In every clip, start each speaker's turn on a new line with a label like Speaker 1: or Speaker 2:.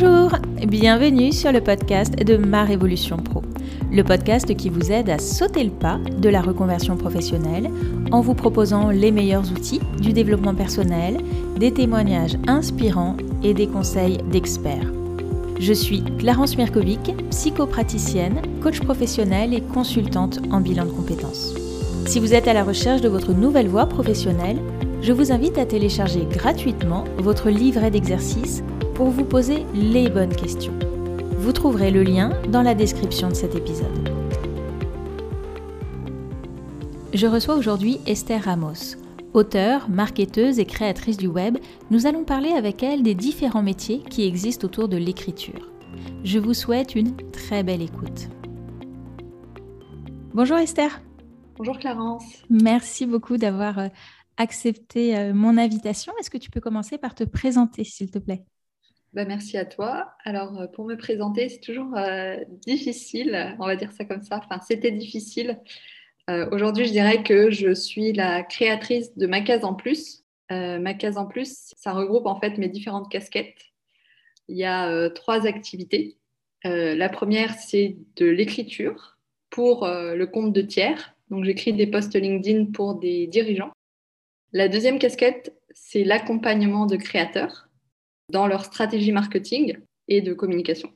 Speaker 1: Bonjour, bienvenue sur le podcast de Ma Révolution Pro, le podcast qui vous aide à sauter le pas de la reconversion professionnelle en vous proposant les meilleurs outils du développement personnel, des témoignages inspirants et des conseils d'experts. Je suis Clarence Mirkovic, psychopraticienne, coach professionnelle et consultante en bilan de compétences. Si vous êtes à la recherche de votre nouvelle voie professionnelle, je vous invite à télécharger gratuitement votre livret d'exercices pour vous poser les bonnes questions. Vous trouverez le lien dans la description de cet épisode. Je reçois aujourd'hui Esther Ramos. Auteure, marketeuse et créatrice du web, nous allons parler avec elle des différents métiers qui existent autour de l'écriture. Je vous souhaite une très belle écoute. Bonjour Esther.
Speaker 2: Bonjour Clarence.
Speaker 1: Merci beaucoup d'avoir euh, accepté euh, mon invitation. Est-ce que tu peux commencer par te présenter, s'il te plaît?
Speaker 2: Bah, merci à toi. Alors, euh, pour me présenter, c'est toujours euh, difficile, on va dire ça comme ça. Enfin, c'était difficile. Euh, aujourd'hui, je dirais que je suis la créatrice de Ma Case en Plus. Ma Case en Plus, ça regroupe en fait mes différentes casquettes. Il y a trois activités. la première, c'est de l'écriture pour le compte de tiers. Donc, j'écris des posts LinkedIn pour des dirigeants. La deuxième casquette, c'est l'accompagnement de créateurs dans leur stratégie marketing et de communication.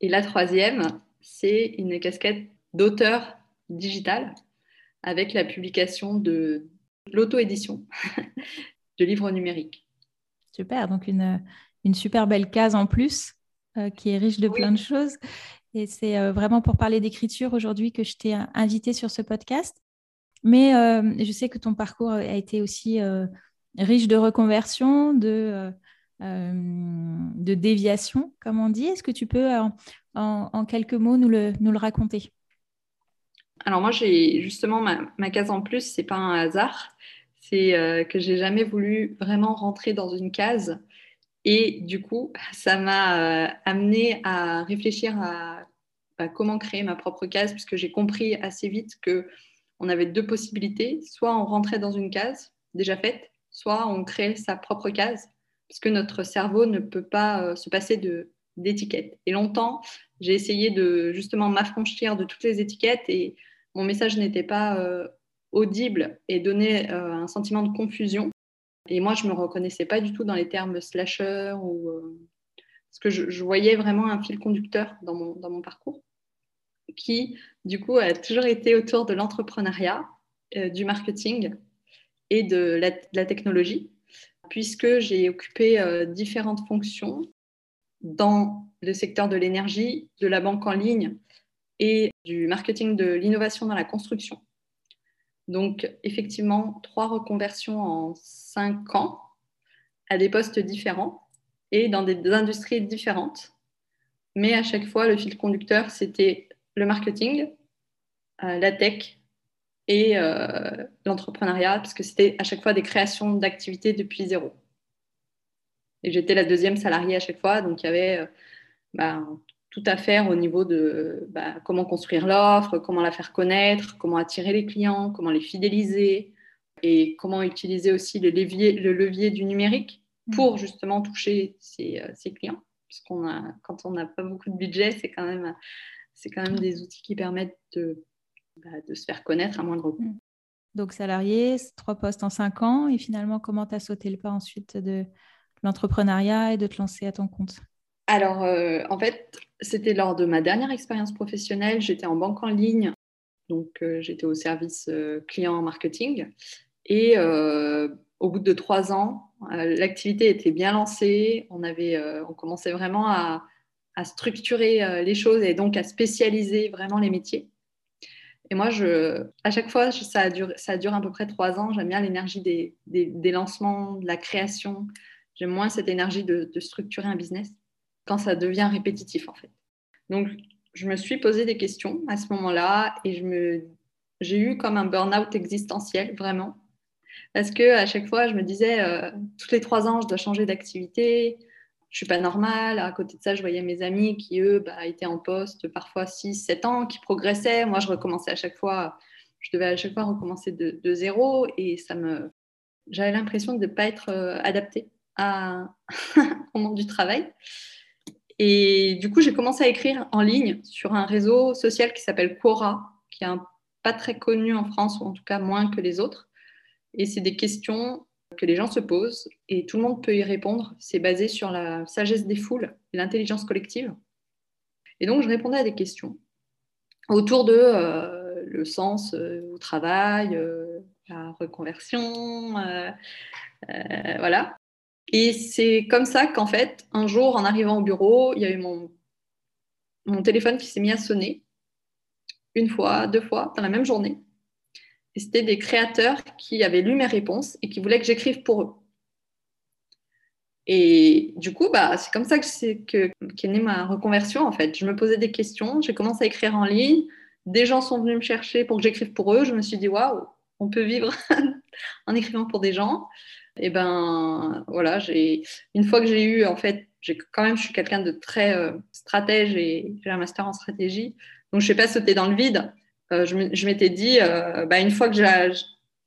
Speaker 2: Et la troisième, c'est une casquette d'auteur digital avec la publication de l'auto-édition de livres numériques.
Speaker 1: Super, donc une, une, super belle case en plus euh, qui est riche de plein de choses. Et c'est euh, vraiment pour parler d'écriture aujourd'hui que je t'ai invité sur ce podcast. Mais euh, je sais que ton parcours a été aussi riche de reconversion, de de déviation, comme on dit. Est-ce que tu peux, en, quelques mots, nous le, nous le raconter?
Speaker 2: Alors moi, j'ai justement ma, case en plus, c'est pas un hasard. C'est euh, que j'ai jamais voulu vraiment rentrer dans une case. Et du coup, ça m'a euh, amené à réfléchir à, à, comment créer ma propre case, puisque j'ai compris assez vite que on avait deux possibilités. Soit on rentrait dans une case déjà faite, soit on créait sa propre case que notre cerveau ne peut pas euh, se passer d'étiquettes. Et longtemps, j'ai essayé de justement m'affranchir de toutes les étiquettes et mon message n'était pas euh, audible et donnait euh, un sentiment de confusion. Et moi, je ne me reconnaissais pas du tout dans les termes slasher ou parce que je, voyais vraiment un fil conducteur dans mon, dans mon parcours qui, du coup, a toujours été autour de l'entrepreneuriat, du marketing et de la technologie puisque j'ai occupé euh, différentes fonctions dans le secteur de l'énergie, de la banque en ligne et du marketing de l'innovation dans la construction. Donc, effectivement, trois reconversions en cinq ans à des postes différents et dans des industries différentes. Mais à chaque fois, le fil conducteur, c'était le marketing, euh, la tech et euh, l'entrepreneuriat, parce que c'était à chaque fois des créations d'activités depuis zéro. Et j'étais la deuxième salariée à chaque fois, donc il y avait euh, bah, tout à faire au niveau de bah, comment construire l'offre, comment la faire connaître, comment attirer les clients, comment les fidéliser et comment utiliser aussi le levier, le levier du numérique pour mmh. justement toucher ses, euh, clients. Puisqu'on a, quand on n'a pas beaucoup de budget, c'est quand, même, c'est quand même des outils qui permettent de bah, de se faire connaître à moindre coût. Mm.
Speaker 1: Donc salarié, trois postes en cinq ans, et finalement, comment tu as sauté le pas ensuite de l'entrepreneuriat et de te lancer à ton compte?
Speaker 2: Alors, euh, en fait, c'était lors de ma dernière expérience professionnelle, j'étais en banque en ligne, donc euh, j'étais au service euh, client marketing, et au bout de trois ans, l'activité était bien lancée, on, avait, on commençait vraiment à, à structurer les choses et donc à spécialiser vraiment les métiers. Et moi, je, à chaque fois, ça, dure, ça dure à peu près trois ans. J'aime bien l'énergie des, des, lancements, de la création. J'aime moins cette énergie de, structurer un business quand ça devient répétitif, en fait. Donc, je me suis posé des questions à ce moment-là et je me, j'ai eu comme un burn-out existentiel, vraiment. Parce que à chaque fois, je me disais, euh, tous les trois ans, je dois changer d'activité, je suis pas normale. À côté de ça, je voyais mes amis qui, eux, bah, étaient en poste parfois 6, 7 ans, qui progressaient. Moi, je recommençais à chaque fois, je devais à chaque fois recommencer de, zéro et ça me. J'avais l'impression de ne pas être euh, adaptée au monde du travail. Et du coup, j'ai commencé à écrire en ligne sur un réseau social qui s'appelle Quora, qui est pas très connu en France, ou en tout cas moins que les autres. Et c'est des questions que les gens se posent et tout le monde peut y répondre. C'est basé sur la sagesse des foules et l'intelligence collective. Et donc, je répondais à des questions autour de euh, le sens euh, au travail, euh, la reconversion, voilà. Et c'est comme ça qu'en fait, un jour, en arrivant au bureau, il y a eu mon, mon téléphone qui s'est mis à sonner une fois, deux fois, dans la même journée. Et c'était des créateurs qui avaient lu mes réponses et qui voulaient que j'écrive pour eux. Et du coup, bah, c'est comme ça que que, qu'est née ma reconversion, en fait. Je me posais des questions, j'ai commencé à écrire en ligne. Des gens sont venus me chercher pour que j'écrive pour eux. Je me suis dit, waouh, on peut vivre en écrivant pour des gens. Et ben voilà, j'ai une fois que j'ai eu, en fait, quand même, je suis quelqu'un de très euh, stratège et j'ai un master en stratégie. Donc, je ne sais pas sauter dans le vide. Euh, je m'étais dit, euh, bah, une fois que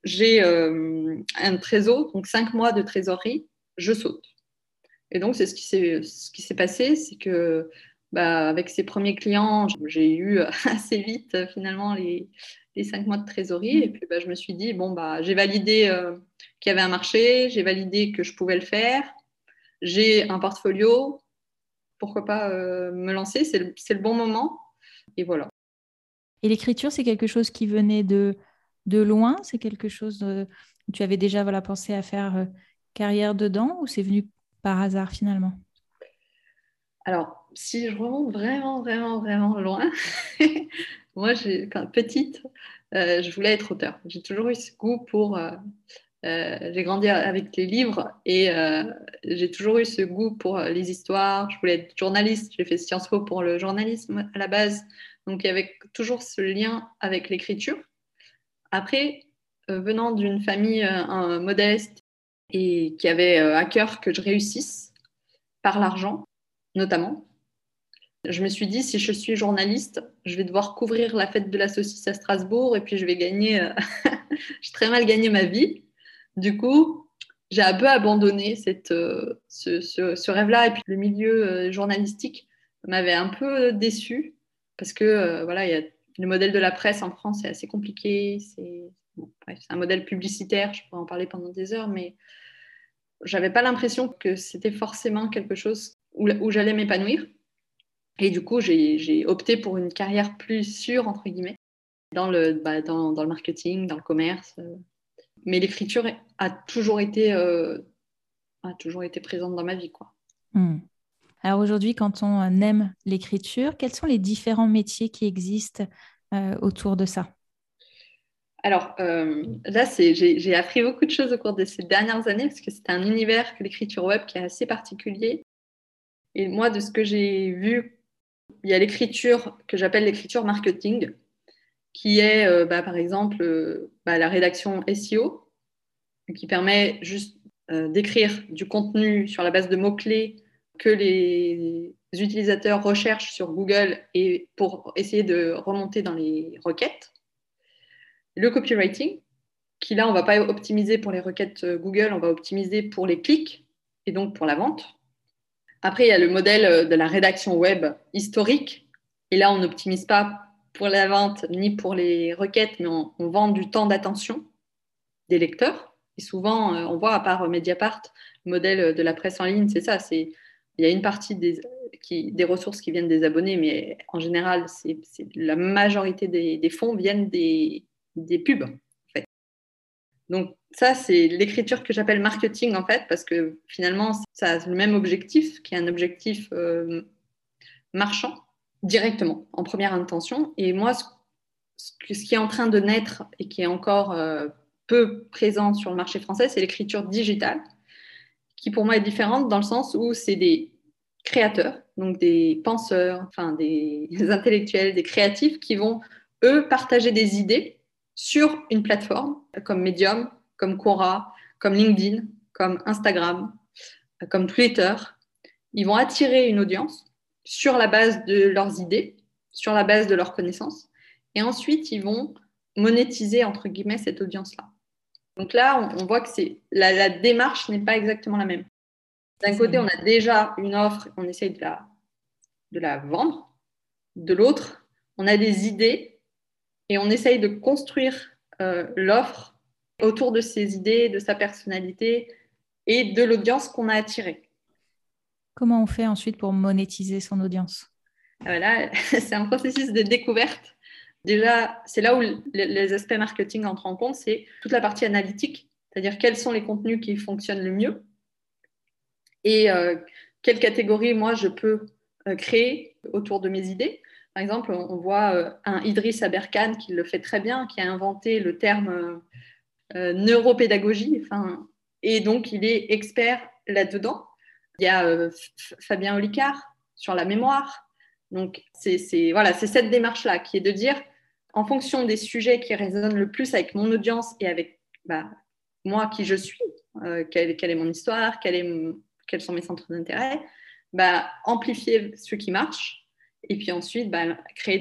Speaker 2: j'ai un trésor, donc cinq mois de trésorerie, je saute. Et donc, c'est ce qui s'est passé, c'est que bah, avec ces premiers clients, j'ai eu assez vite finalement les, cinq mois de trésorerie. Et puis, bah, je me suis dit, bon, j'ai validé euh, qu'il y avait un marché, j'ai validé que je pouvais le faire, j'ai un portfolio, pourquoi pas euh, me lancer, c'est le, bon moment. Et voilà.
Speaker 1: Et l'écriture, c'est quelque chose qui venait de, de loin? C'est quelque chose de... tu avais déjà voilà, pensé à faire euh, carrière dedans ou c'est venu par hasard finalement?
Speaker 2: Alors, si je remonte vraiment, vraiment, vraiment loin, moi, quand petite, euh, je voulais être auteur. J'ai toujours eu ce goût pour. Euh, euh, j'ai grandi avec les livres et j'ai toujours eu ce goût pour les histoires. Je voulais être journaliste. J'ai fait Sciences Po pour le journalisme à la base. Donc, il y avait toujours ce lien avec l'écriture. Après, venant d'une famille modeste et qui avait euh, à cœur que je réussisse par l'argent, notamment. Je me suis dit, si je suis journaliste, je vais devoir couvrir la fête de la saucisse à Strasbourg et puis je vais gagner, euh, j'ai très mal gagné ma vie. Du coup, j'ai un peu abandonné cette, euh, ce, ce, rêve-là et puis le milieu journalistique m'avait un peu déçu parce que voilà, il y a le modèle de la presse en France est assez compliqué, c'est un modèle publicitaire, je pourrais en parler pendant des heures, mais j'avais pas l'impression que c'était forcément quelque chose où, j'allais m'épanouir. Et du coup, j'ai opté pour une carrière plus sûre, entre guillemets, dans le, bah, marketing, dans le commerce. Mais l'écriture a toujours été, euh, a toujours été présente dans ma vie. Quoi.
Speaker 1: Hmm. Alors aujourd'hui, quand on aime l'écriture, quels sont les différents métiers qui existent euh, autour de ça?
Speaker 2: Alors euh, là, j'ai appris beaucoup de choses au cours de ces dernières années parce que c'est un univers que l'écriture web qui est assez particulier. Et moi, de ce que j'ai vu, il y a l'écriture que j'appelle l'écriture marketing, qui est euh, bah, par exemple euh, bah, la rédaction SEO, qui permet juste d'écrire du contenu sur la base de mots-clés que les utilisateurs recherchent sur Google et pour essayer de remonter dans les requêtes le copywriting, qui là, on ne va pas optimiser pour les requêtes euh, Google, on va optimiser pour les clics et donc pour la vente. Après, il y a le modèle euh, de la rédaction web historique. Et là, on n'optimise pas pour la vente ni pour les requêtes, mais on, vend du temps d'attention des lecteurs. Et souvent, euh, on voit, à part Mediapart, le modèle de la presse en ligne, c'est ça. C'est, il y a une partie des, ressources qui viennent des abonnés, mais en général, la majorité des fonds viennent des, pubs. En fait. Donc ça, c'est l'écriture que j'appelle marketing en fait, parce que finalement, ça a le même objectif, qui est un objectif euh, marchand directement, en première intention. Et moi, ce, ce, qui est en train de naître et qui est encore euh, peu présent sur le marché français, c'est l'écriture digitale, qui pour moi est différente dans le sens où c'est des créateurs, donc des penseurs, enfin des intellectuels, des créatifs qui vont, eux, partager des idées sur une plateforme comme Medium, comme Quora, comme LinkedIn, comme Instagram, comme Twitter. Ils vont attirer une audience sur la base de leurs idées, sur la base de leurs connaissances, et ensuite ils vont monétiser entre guillemets cette audience-là. Donc là, on, voit que c'est la, la, démarche n'est pas exactement la même. D'un côté, on a déjà une offre, on essaye de la de la vendre. De l'autre, on a des idées et on essaye de construire euh, l'offre autour de ses idées, de sa personnalité et de l'audience qu'on a attirée.
Speaker 1: Comment on fait ensuite pour monétiser son audience?
Speaker 2: Voilà, c'est un processus de découverte. Déjà, c'est là où les aspects marketing entrent en compte, c'est toute la partie analytique, c'est-à-dire quels sont les contenus qui fonctionnent le mieux et euh, quelle catégorie moi je peux euh, créer autour de mes idées. Par exemple, on voit euh, un Idriss Aberkan qui le fait très bien, qui a inventé le terme neuropédagogie, enfin, et donc il est expert là-dedans. Il y a euh, Fabien Olicard sur la mémoire. Donc, c'est voilà, cette démarche-là qui est de dire, en fonction des sujets qui résonnent le plus avec mon audience et avec bah, moi qui je suis, euh, quelle, est mon histoire, est, quels sont mes centres d'intérêt, bah, amplifier ce qui marche et puis ensuite bah, créer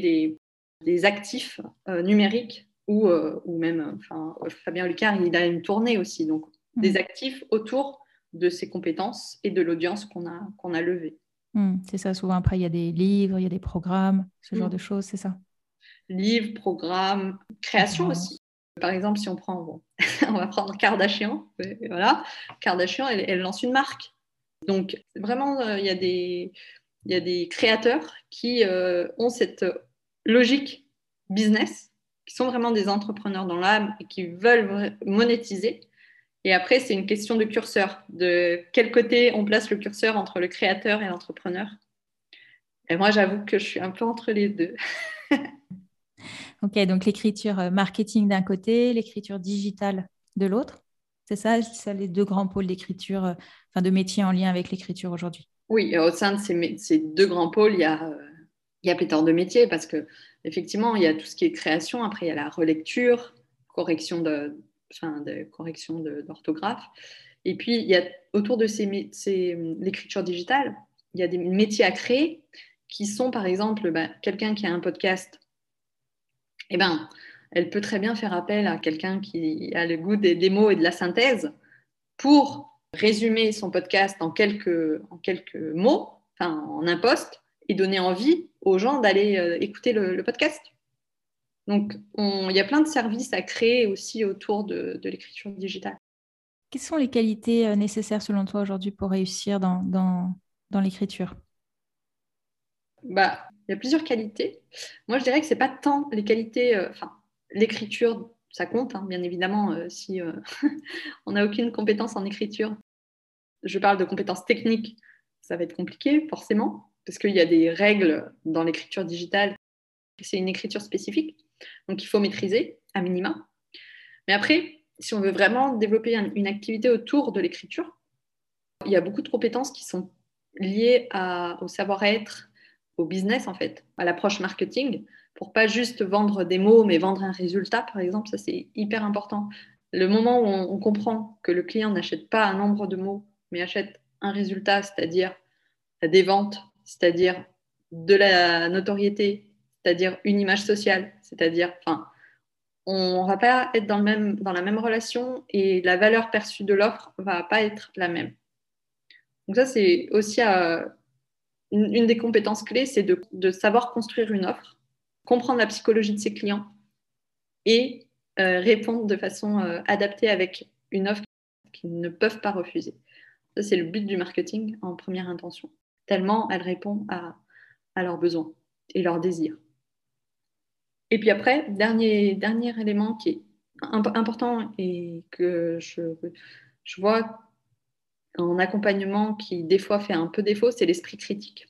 Speaker 2: des, actifs euh, numériques ou, ou même, enfin, Fabien Olicard, il a une tournée aussi, donc des mmh. actifs autour de ses compétences et de l'audience qu'on a, qu'on a levée.
Speaker 1: Hmm, c'est ça, souvent après, il y a des livres, il y a des programmes, ce genre hmm. de choses, c'est ça?
Speaker 2: Livres, programmes, création aussi. Par exemple, si on prend, bon, on va prendre Kardashian, voilà, Kardashian, elle, elle, lance une marque. Donc, vraiment, euh, il, y a des, y a des créateurs qui euh, ont cette logique business, qui sont vraiment des entrepreneurs dans l'âme et qui veulent monétiser et après, c'est une question de curseur, de quel côté on place le curseur entre le créateur et l'entrepreneur. Et moi, j'avoue que je suis un peu entre les deux.
Speaker 1: ok, donc l'écriture euh, marketing d'un côté, l'écriture digitale de l'autre. C'est ça, ça les deux grands pôles d'écriture, euh, enfin de métiers en lien avec l'écriture aujourd'hui.
Speaker 2: Oui, au sein de ces, deux grands pôles, il y a, euh, il pléthore de métiers parce que effectivement, il y a tout ce qui est création. Après, il y a la relecture, correction de, enfin, correction d'orthographe. Et puis, il y a autour de ces, l'écriture digitale, il y a des métiers à créer qui sont, par exemple, bah, quelqu'un qui a un podcast, eh ben, elle peut très bien faire appel à quelqu'un qui a le goût des, mots et de la synthèse pour résumer son podcast en quelques, en quelques mots, enfin, en un post, et donner envie aux gens d'aller euh, écouter le podcast. Donc, il y a plein de services à créer aussi autour de, l'écriture digitale.
Speaker 1: Quelles sont les qualités euh, nécessaires selon toi aujourd'hui pour réussir dans, dans, l'écriture?
Speaker 2: Bah, Il y a plusieurs qualités. Moi, je dirais que ce n'est pas tant les qualités, euh, enfin, l'écriture, ça compte, hein, bien évidemment, euh, si on n'a aucune compétence en écriture. Je parle de compétences techniques, ça va être compliqué, forcément, parce qu'il y a des règles dans l'écriture digitale. C'est une écriture spécifique. Donc, il faut maîtriser, à minima. Mais après, si on veut vraiment développer une activité autour de l'écriture, il y a beaucoup de compétences qui sont liées au savoir-être, au business, en fait, à l'approche marketing, pour pas juste vendre des mots, mais vendre un résultat, par exemple. Ça, c'est hyper important. Le moment où on, comprend que le client n'achète pas un nombre de mots, mais achète un résultat, c'est-à-dire des ventes, c'est-à-dire de la notoriété, c'est-à-dire une image sociale, c'est-à-dire, enfin, on ne va pas être dans, le même, dans la même relation et la valeur perçue de l'offre va pas être la même. Donc ça, c'est aussi euh, une, des compétences clés, c'est de, savoir construire une offre, comprendre la psychologie de ses clients et euh, répondre de façon euh, adaptée avec une offre qu'ils ne peuvent pas refuser. Ça, c'est le but du marketing en première intention, tellement elle répond à, à leurs besoins et leurs désirs. Et puis après, dernier, dernier élément qui est important et que je, je vois en accompagnement qui des fois fait un peu défaut, c'est l'esprit critique.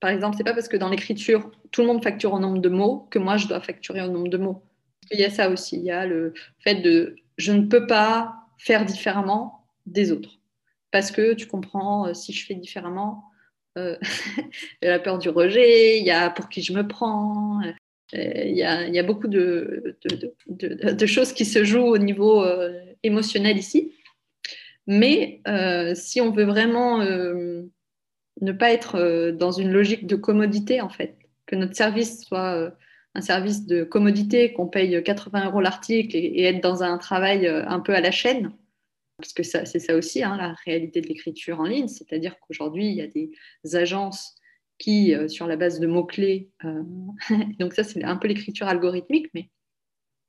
Speaker 2: Par exemple, c'est pas parce que dans l'écriture, tout le monde facture au nombre de mots que moi je dois facturer au nombre de mots. Il y a ça aussi, il y a le fait de je ne peux pas faire différemment des autres. Parce que tu comprends, euh, si je fais différemment, euh, il y a la peur du rejet, il y a pour qui je me prends, euh, il y, a, beaucoup de, choses qui se jouent au niveau euh, émotionnel ici. Mais euh, si on veut vraiment ne pas être dans une logique de commodité, en fait, que notre service soit un service de commodité, qu'on paye 80 euros l'article et, être dans un travail un peu à la chaîne, parce que c'est ça aussi hein, la réalité de l'écriture en ligne, c'est-à-dire qu'aujourd'hui, il y a des agences qui, sur la base de mots-clés, donc ça c'est un peu l'écriture algorithmique, mais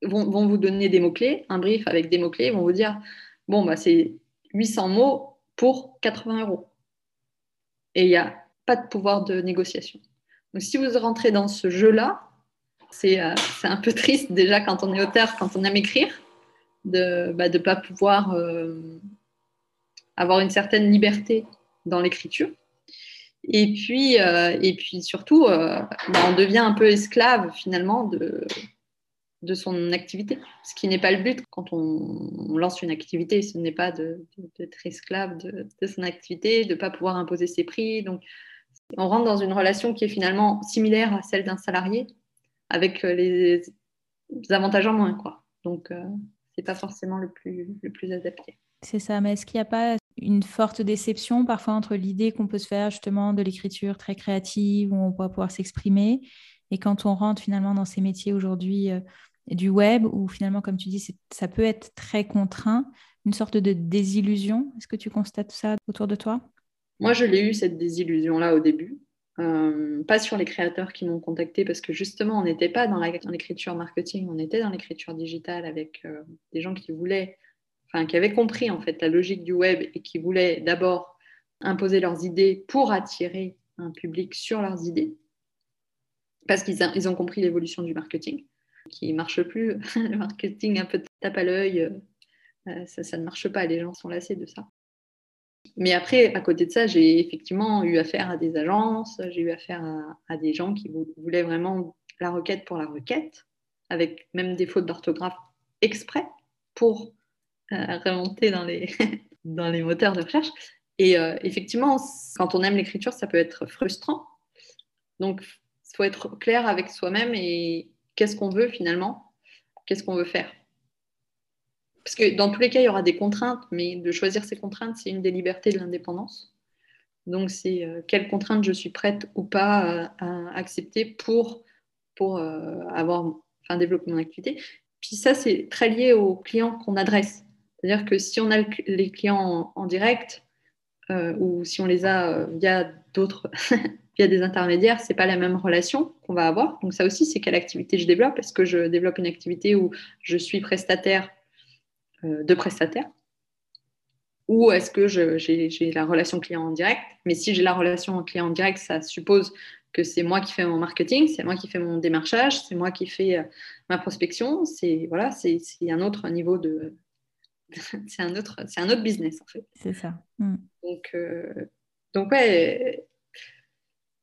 Speaker 2: vont, vont, vous donner des mots-clés, un brief avec des mots-clés, vont vous dire, bon, bah, c'est 800 mots pour 80 euros. Et il n'y a pas de pouvoir de négociation. Donc si vous rentrez dans ce jeu-là, c'est un peu triste déjà quand on est auteur, quand on aime écrire, de ne bah, pas pouvoir avoir une certaine liberté dans l'écriture. Et puis, euh, et puis surtout, euh, bah, on devient un peu esclave finalement de, de son activité, ce qui n'est pas le but quand on, lance une activité. Ce n'est pas d'être esclave de, son activité, de ne pas pouvoir imposer ses prix. Donc, on rentre dans une relation qui est finalement similaire à celle d'un salarié, avec les, avantages en moins. Quoi. Donc, euh, ce n'est pas forcément le plus, le plus adapté.
Speaker 1: C'est ça, mais est-ce qu'il n'y a pas une forte déception parfois entre l'idée qu'on peut se faire justement de l'écriture très créative où on va pouvoir s'exprimer? Et quand on rentre finalement dans ces métiers aujourd'hui euh, du web où finalement comme tu dis ça peut être très contraint, une sorte de désillusion. Est-ce que tu constates ça autour de toi?
Speaker 2: Moi je l'ai eu cette désillusion là au début. Euh, pas sur les créateurs qui m'ont contacté parce que justement on n'était pas dans l'écriture marketing, on était dans l'écriture digitale avec euh, des gens qui voulaient qui avaient compris en fait la logique du web et qui voulaient d'abord imposer leurs idées pour attirer un public sur leurs idées, parce qu'ils ils ont compris l'évolution du marketing, qui ne marche plus. le marketing un peu tape à l'œil, euh, ça, ne marche pas, les gens sont lassés de ça. Mais après, à côté de ça, j'ai effectivement eu affaire à des agences, j'ai eu affaire à, des gens qui voulaient vraiment la requête pour la requête, avec même des fautes d'orthographe exprès pour remonter dans les, dans les moteurs de recherche. Et euh, effectivement, quand on aime l'écriture, ça peut être frustrant. Donc, il faut être clair avec soi-même et qu'est-ce qu'on veut finalement, qu'est-ce qu'on veut faire. Parce que dans tous les cas, il y aura des contraintes, mais de choisir ces contraintes, c'est une des libertés de l'indépendance. Donc, c'est euh, quelles contraintes je suis prête ou pas à, accepter pour, pour euh, avoir, enfin, développer mon activité. Puis ça, c'est très lié aux clients qu'on adresse. C'est-à-dire que si on a les clients en, direct euh, ou si on les a via d'autres, via des intermédiaires, c'est pas la même relation qu'on va avoir. Donc ça aussi, c'est quelle activité je développe. Est-ce que je développe une activité où je suis prestataire euh, de prestataire? Ou est-ce que j'ai la relation client en direct? Mais si j'ai la relation client en direct, ça suppose que c'est moi qui fais mon marketing, c'est moi qui fais mon démarchage, c'est moi qui fais ma prospection. C'est voilà, c'est un autre niveau de, c'est un autre, c'est un autre business en fait.
Speaker 1: C'est ça. Mm.
Speaker 2: Donc, euh, donc ouais,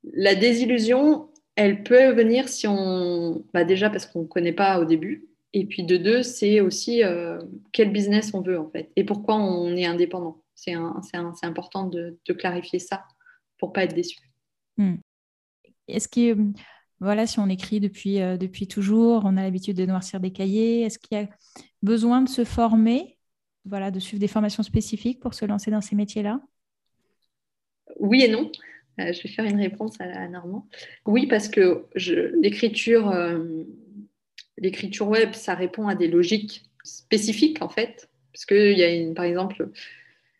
Speaker 2: la désillusion, elle peut venir si on, bah déjà parce qu'on ne connaît pas au début, et puis de deux, c'est aussi euh, quel business on veut en fait, et pourquoi on est indépendant. C'est, important de, clarifier ça pour pas être déçu.
Speaker 1: Mm. Est-ce que voilà, si on écrit depuis, euh, depuis toujours, on a l'habitude de noircir des cahiers, est-ce qu'il y a besoin de se former voilà, de suivre des formations spécifiques pour se lancer dans ces métiers-là?
Speaker 2: Oui et non. Euh, je vais faire une réponse à, Normand. Oui, parce que l'écriture, euh, l'écriture web, ça répond à des logiques spécifiques, en fait. Parce qu'il y a, une, par exemple,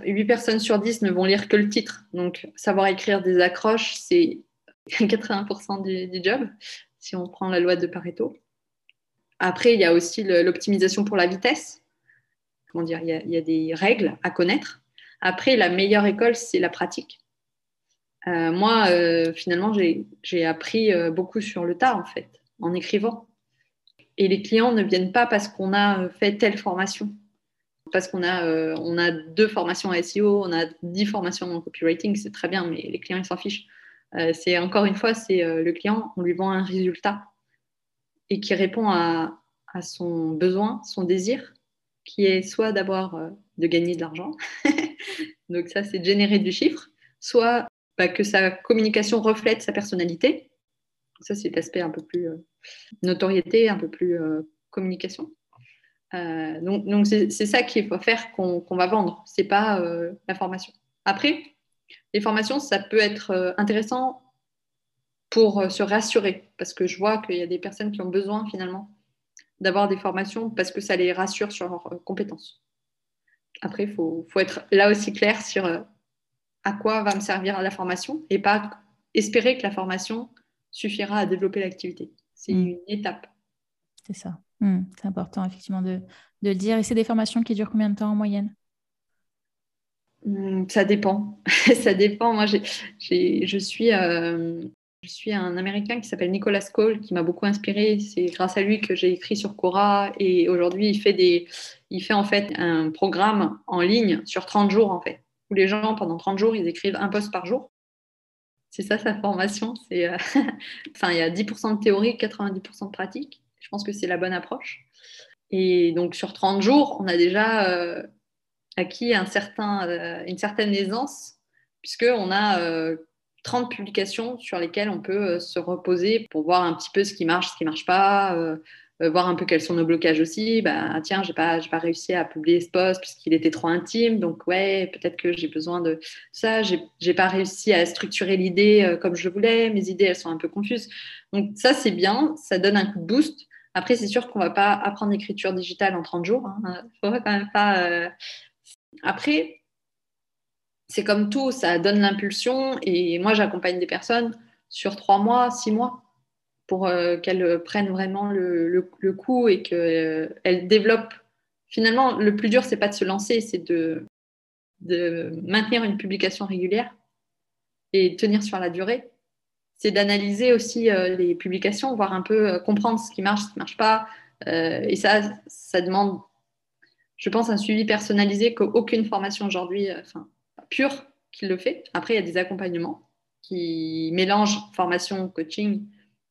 Speaker 2: 8 personnes sur 10 ne vont lire que le titre. Donc, savoir écrire des accroches, c'est 80% du, du, job, si on prend la loi de Pareto. Après, il y a aussi l'optimisation pour la vitesse comment dire, il y, a, des règles à connaître. Après, la meilleure école, c'est la pratique. Euh, moi, euh, finalement, j'ai appris euh, beaucoup sur le tas, en fait, en écrivant. Et les clients ne viennent pas parce qu'on a fait telle formation, parce qu'on a, on a deux formations en SEO, on a dix formations en copywriting, c'est très bien, mais les clients, ils s'en fichent. c'est encore une fois, c'est le client, on lui vend un résultat et qui répond à, à son besoin, son désir, qui est soit d'avoir de gagner de l'argent, donc ça c'est de générer du chiffre, soit bah, que sa communication reflète sa personnalité, ça c'est l'aspect un peu plus euh, notoriété, un peu plus euh, communication. donc donc c'est ça qu'il faut faire qu'on va vendre, c'est pas la formation. Après, les formations, ça peut être intéressant pour se rassurer, parce que je vois qu'il y a des personnes qui ont besoin finalement d'avoir des formations parce que ça les rassure sur leurs euh, compétences. Après, il faut, faut, être là aussi clair sur euh, à quoi va me servir la formation et pas espérer que la formation suffira à développer l'activité. C'est mm. une étape.
Speaker 1: C'est ça. Mm. C'est important, effectivement, de, de, le dire. Et c'est des formations qui durent combien de temps en moyenne?
Speaker 2: Mm, Ça dépend. ça dépend. Moi, je suis euh, je suis un Américain qui s'appelle Nicolas Cole, qui m'a beaucoup inspiré. C'est grâce à lui que j'ai écrit sur Cora. Et aujourd'hui, il fait des, il fait en fait un programme en ligne sur 30 jours en fait, où les gens pendant 30 jours, ils écrivent un post par jour. C'est ça sa formation. Euh, enfin, il y a 10% de théorie, 90% de pratique. Je pense que c'est la bonne approche. Et donc sur 30 jours, on a déjà euh, acquis euh, une certaine aisance, puisqu'on a 30 publications sur lesquelles on peut se reposer pour voir un petit peu ce qui marche, ce qui ne marche pas, voir un peu quels sont nos blocages aussi. Bah, tiens, je n'ai pas, pas réussi à publier ce post puisqu'il était trop intime, donc ouais, peut-être que j'ai besoin de ça. Je n'ai pas réussi à structurer l'idée comme je voulais, mes idées, elles sont un peu confuses. Donc ça, c'est bien, ça donne un coup de boost. Après, c'est sûr qu'on ne va pas apprendre l'écriture digitale en 30 jours. Hein. Faut quand même pas... Après, c'est comme tout, ça donne l'impulsion. Et moi, j'accompagne des personnes sur trois mois, six mois, pour euh, qu'elles prennent vraiment le, coup et qu'elles euh, développent. Finalement, le plus dur, c'est pas de se lancer, c'est de, maintenir une publication régulière et tenir sur la durée. C'est d'analyser aussi euh, les publications, voir un peu, comprendre ce qui marche, ce qui marche pas. et ça, ça demande, je pense, un suivi personnalisé qu'aucune formation aujourd'hui, enfin, pur qui le fait. Après, il y a des accompagnements qui mélangent formation, coaching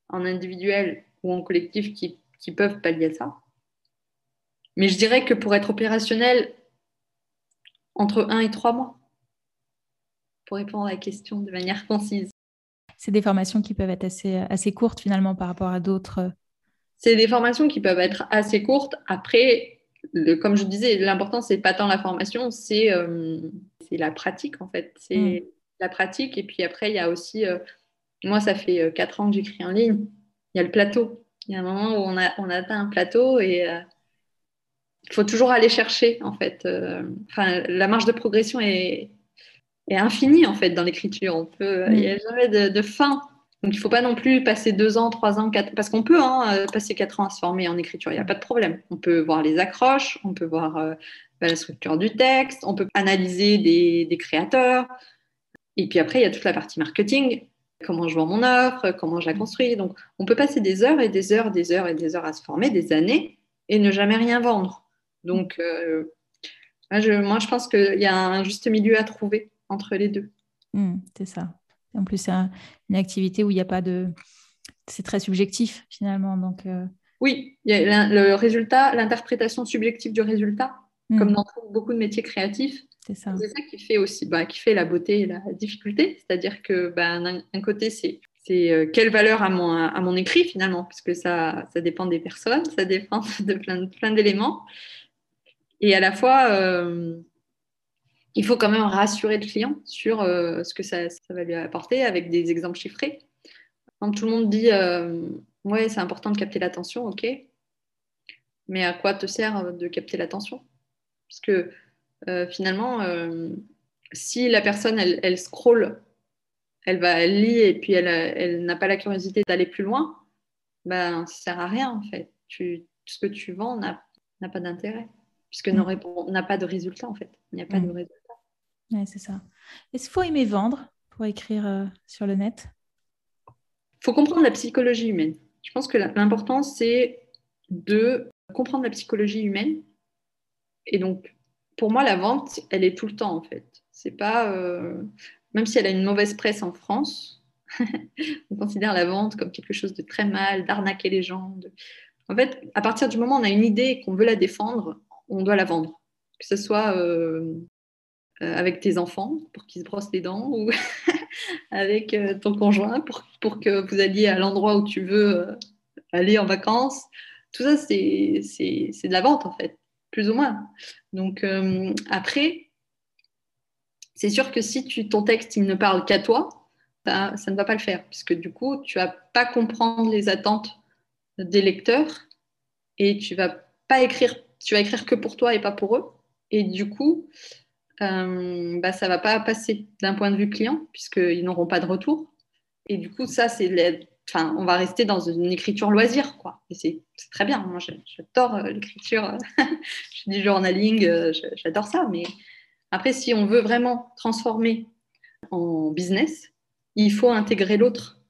Speaker 2: en individuel ou en collectif qui, peuvent pallier à ça. Mais je dirais que pour être opérationnel, entre un et trois mois, pour répondre à la question de manière concise.
Speaker 1: C'est des formations qui peuvent être assez, assez courtes finalement par rapport à d'autres.
Speaker 2: C'est des formations qui peuvent être assez courtes. Après, comme je disais, l'important, c'est pas tant la formation, c'est euh, la pratique en fait. C'est mm. la pratique. Et puis après, il y a aussi, euh, moi, ça fait euh, quatre ans que j'écris en ligne. Il y a le plateau. Il y a un moment où on a, on a atteint un plateau et il euh, faut toujours aller chercher en fait. Enfin, la marge de progression est, est infinie en fait dans l'écriture. On peut, il n'y a mm. jamais de, de fin. Donc, il ne faut pas non plus passer deux ans, trois ans, quatre parce qu'on peut hein, passer quatre ans à se former en écriture, il n'y a pas de problème. On peut voir les accroches, on peut voir la structure du texte, on peut analyser des, créateurs. Et puis après, il y a toute la partie marketing, comment je vends mon offre, comment je la construis. Donc, on peut passer des heures et des heures, des heures et des heures à se former, des années, et ne jamais rien vendre. Donc, euh, moi, je, pense qu'il y a un juste milieu à trouver entre les deux.
Speaker 1: Hmm, c'est ça. En plus, c'est une activité où il n'y a pas de... C'est très subjectif, finalement. Donc, euh,
Speaker 2: Oui, il y a le résultat, l'interprétation subjective du résultat comme mm. dans beaucoup de métiers créatifs. C'est ça. Qui fait aussi, bah, qui fait la beauté et la difficulté. C'est-à-dire que bah, d'un côté, c'est c'est euh, quelle valeur à mon, à mon écrit finalement, parce que ça, ça dépend des personnes, ça dépend de plein, plein d'éléments. Et à la fois, euh, il faut quand même rassurer le client sur euh, ce que ça, ça, va lui apporter avec des exemples chiffrés. Quand tout le monde dit ouais, c'est important de capter l'attention, ok, mais à quoi te sert de capter l'attention? Parce que euh, finalement, euh, si la personne, elle, elle scrolle, elle va elle lit et puis elle, n'a pas la curiosité d'aller plus loin, ben, ça ne sert à rien en fait. Tu, ce que tu vends n'a pas d'intérêt, puisque mm. n'a pas de résultat en fait. Il n'y a pas de mm. résultat.
Speaker 1: Oui, c'est ça. Est-ce qu'il faut aimer vendre pour écrire euh, sur le net?
Speaker 2: Il faut comprendre la psychologie humaine. Je pense que l'important, c'est de comprendre la psychologie humaine et donc, pour moi, la vente, elle est tout le temps, en fait. C'est pas. Euh, même si elle a une mauvaise presse en France, on considère la vente comme quelque chose de très mal, d'arnaquer les gens. En fait, à partir du moment où on a une idée qu'on veut la défendre, on doit la vendre. Que ce soit euh, euh, avec tes enfants pour qu'ils se brossent les dents ou avec ton conjoint pour, pour, que vous alliez à l'endroit où tu veux aller en vacances. Tout ça, c'est de la vente en fait plus ou moins. Donc euh, après, c'est sûr que si tu, ton texte il ne parle qu'à toi, ça, ça, ne va pas le faire, puisque du coup, tu vas pas comprendre les attentes des lecteurs et tu vas pas écrire, tu vas écrire que pour toi et pas pour eux. Et du coup, euh, bah, ça va pas passer d'un point de vue client, puisqu'ils n'auront pas de retour. Et du coup, ça, c'est enfin, on va rester dans une écriture loisir, quoi. Et c'est très bien. Moi, j'adore euh, l'écriture. je fais du journaling, euh, j'adore ça. Mais après, si on veut vraiment transformer en business, il faut intégrer l'autre.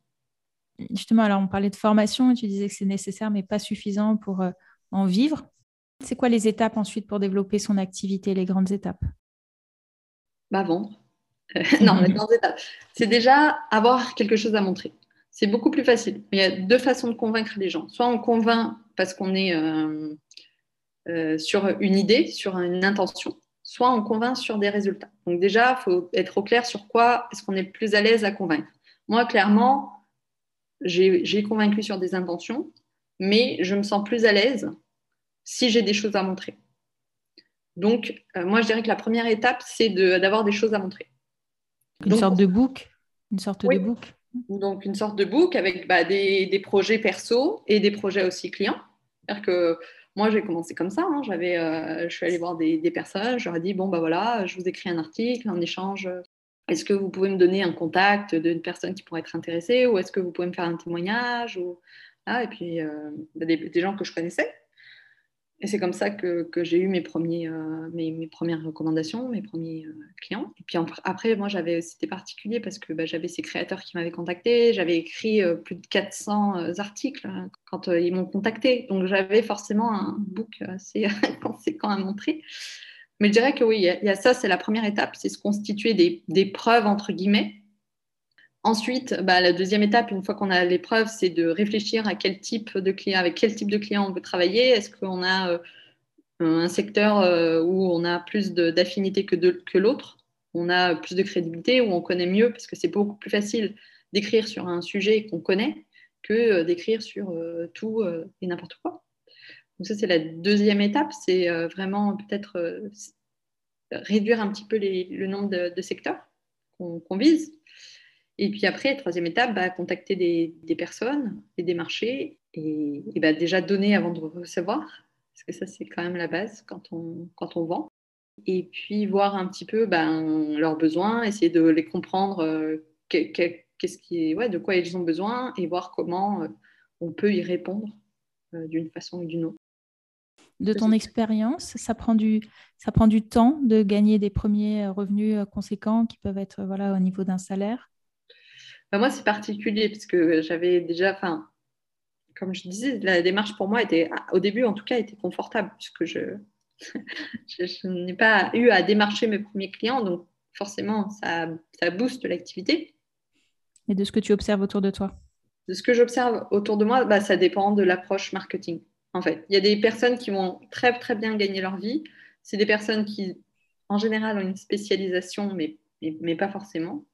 Speaker 1: Justement, alors on parlait de formation, tu disais que c'est nécessaire, mais pas suffisant pour euh, en vivre. C'est quoi les étapes ensuite pour développer son activité, les grandes étapes?
Speaker 2: Bah, Vendre. non, les grandes étapes. C'est déjà avoir quelque chose à montrer. C'est beaucoup plus facile. Il y a deux façons de convaincre les gens. Soit on convainc parce qu'on est euh, euh, sur une idée, sur une intention, soit on convainc sur des résultats. Donc déjà, il faut être au clair sur quoi est-ce qu'on est le plus à l'aise à convaincre. Moi, clairement, j'ai convaincu sur des intentions, mais je me sens plus à l'aise si j'ai des choses à montrer. Donc, euh, moi, je dirais que la première étape, c'est d'avoir des choses à montrer.
Speaker 1: Une sorte de book Une sorte de book
Speaker 2: Donc, une sorte de book avec bah, des, des, projets perso et des projets aussi clients. C'est-à-dire que moi, j'ai commencé comme ça. Hein. J'avais, euh, je suis allée voir des, personnes. Je leur ai dit bon, bah voilà, je vous écris un article en échange. Est-ce que vous pouvez me donner un contact d'une personne qui pourrait être intéressée ou est-ce que vous pouvez me faire un témoignage ou... ah, Et puis, euh, bah, des, gens que je connaissais. Et c'est comme ça que, que j'ai eu mes, premiers, euh, mes, mes, premières recommandations, mes premiers euh, clients. Et puis après, moi, c'était particulier parce que bah, j'avais ces créateurs qui m'avaient contacté. J'avais écrit euh, plus de 400 articles hein, quand ils m'ont contacté. Donc, j'avais forcément un book assez conséquent à montrer. Mais je dirais que oui, il y, a ça, c'est la première étape, c'est se constituer des, des preuves, entre guillemets, Ensuite, bah, la deuxième étape, une fois qu'on a l'épreuve, c'est de réfléchir à quel type de client, avec quel type de client on veut travailler. Est-ce qu'on a euh, un secteur euh, où on a plus d'affinité que, que l'autre? On a plus de crédibilité, où on connaît mieux, parce que c'est beaucoup plus facile d'écrire sur un sujet qu'on connaît que euh, d'écrire sur tout et n'importe quoi. Donc ça, c'est la deuxième étape, c'est vraiment peut-être réduire un petit peu le nombre de, secteurs qu'on vise et puis après, troisième étape, bah, contacter des, personnes et des marchés et, bah, déjà donner avant de recevoir, parce que ça c'est quand même la base quand on, quand on vend. Et puis voir un petit peu ben, leurs besoins, essayer de les comprendre, euh, qu'est-ce qui est, ouais, de quoi ils ont besoin et voir comment euh, on peut y répondre euh, d'une façon ou d'une autre.
Speaker 1: De ton expérience, ça prend, du, ça prend du temps de gagner des premiers revenus conséquents qui peuvent être voilà, au niveau d'un salaire?
Speaker 2: Bah, moi, c'est particulier parce que j'avais déjà, enfin, comme je disais, la démarche pour moi était, au début en tout cas, était confortable puisque je, je, n'ai pas eu à démarcher mes premiers clients, donc forcément, ça, ça booste l'activité.
Speaker 1: Et de ce que tu observes autour de toi?
Speaker 2: De ce que j'observe autour de moi, bah, ça dépend de l'approche marketing. En fait, il y a des personnes qui vont très très bien gagner leur vie. C'est des personnes qui, en général, ont une spécialisation, mais, mais, mais pas forcément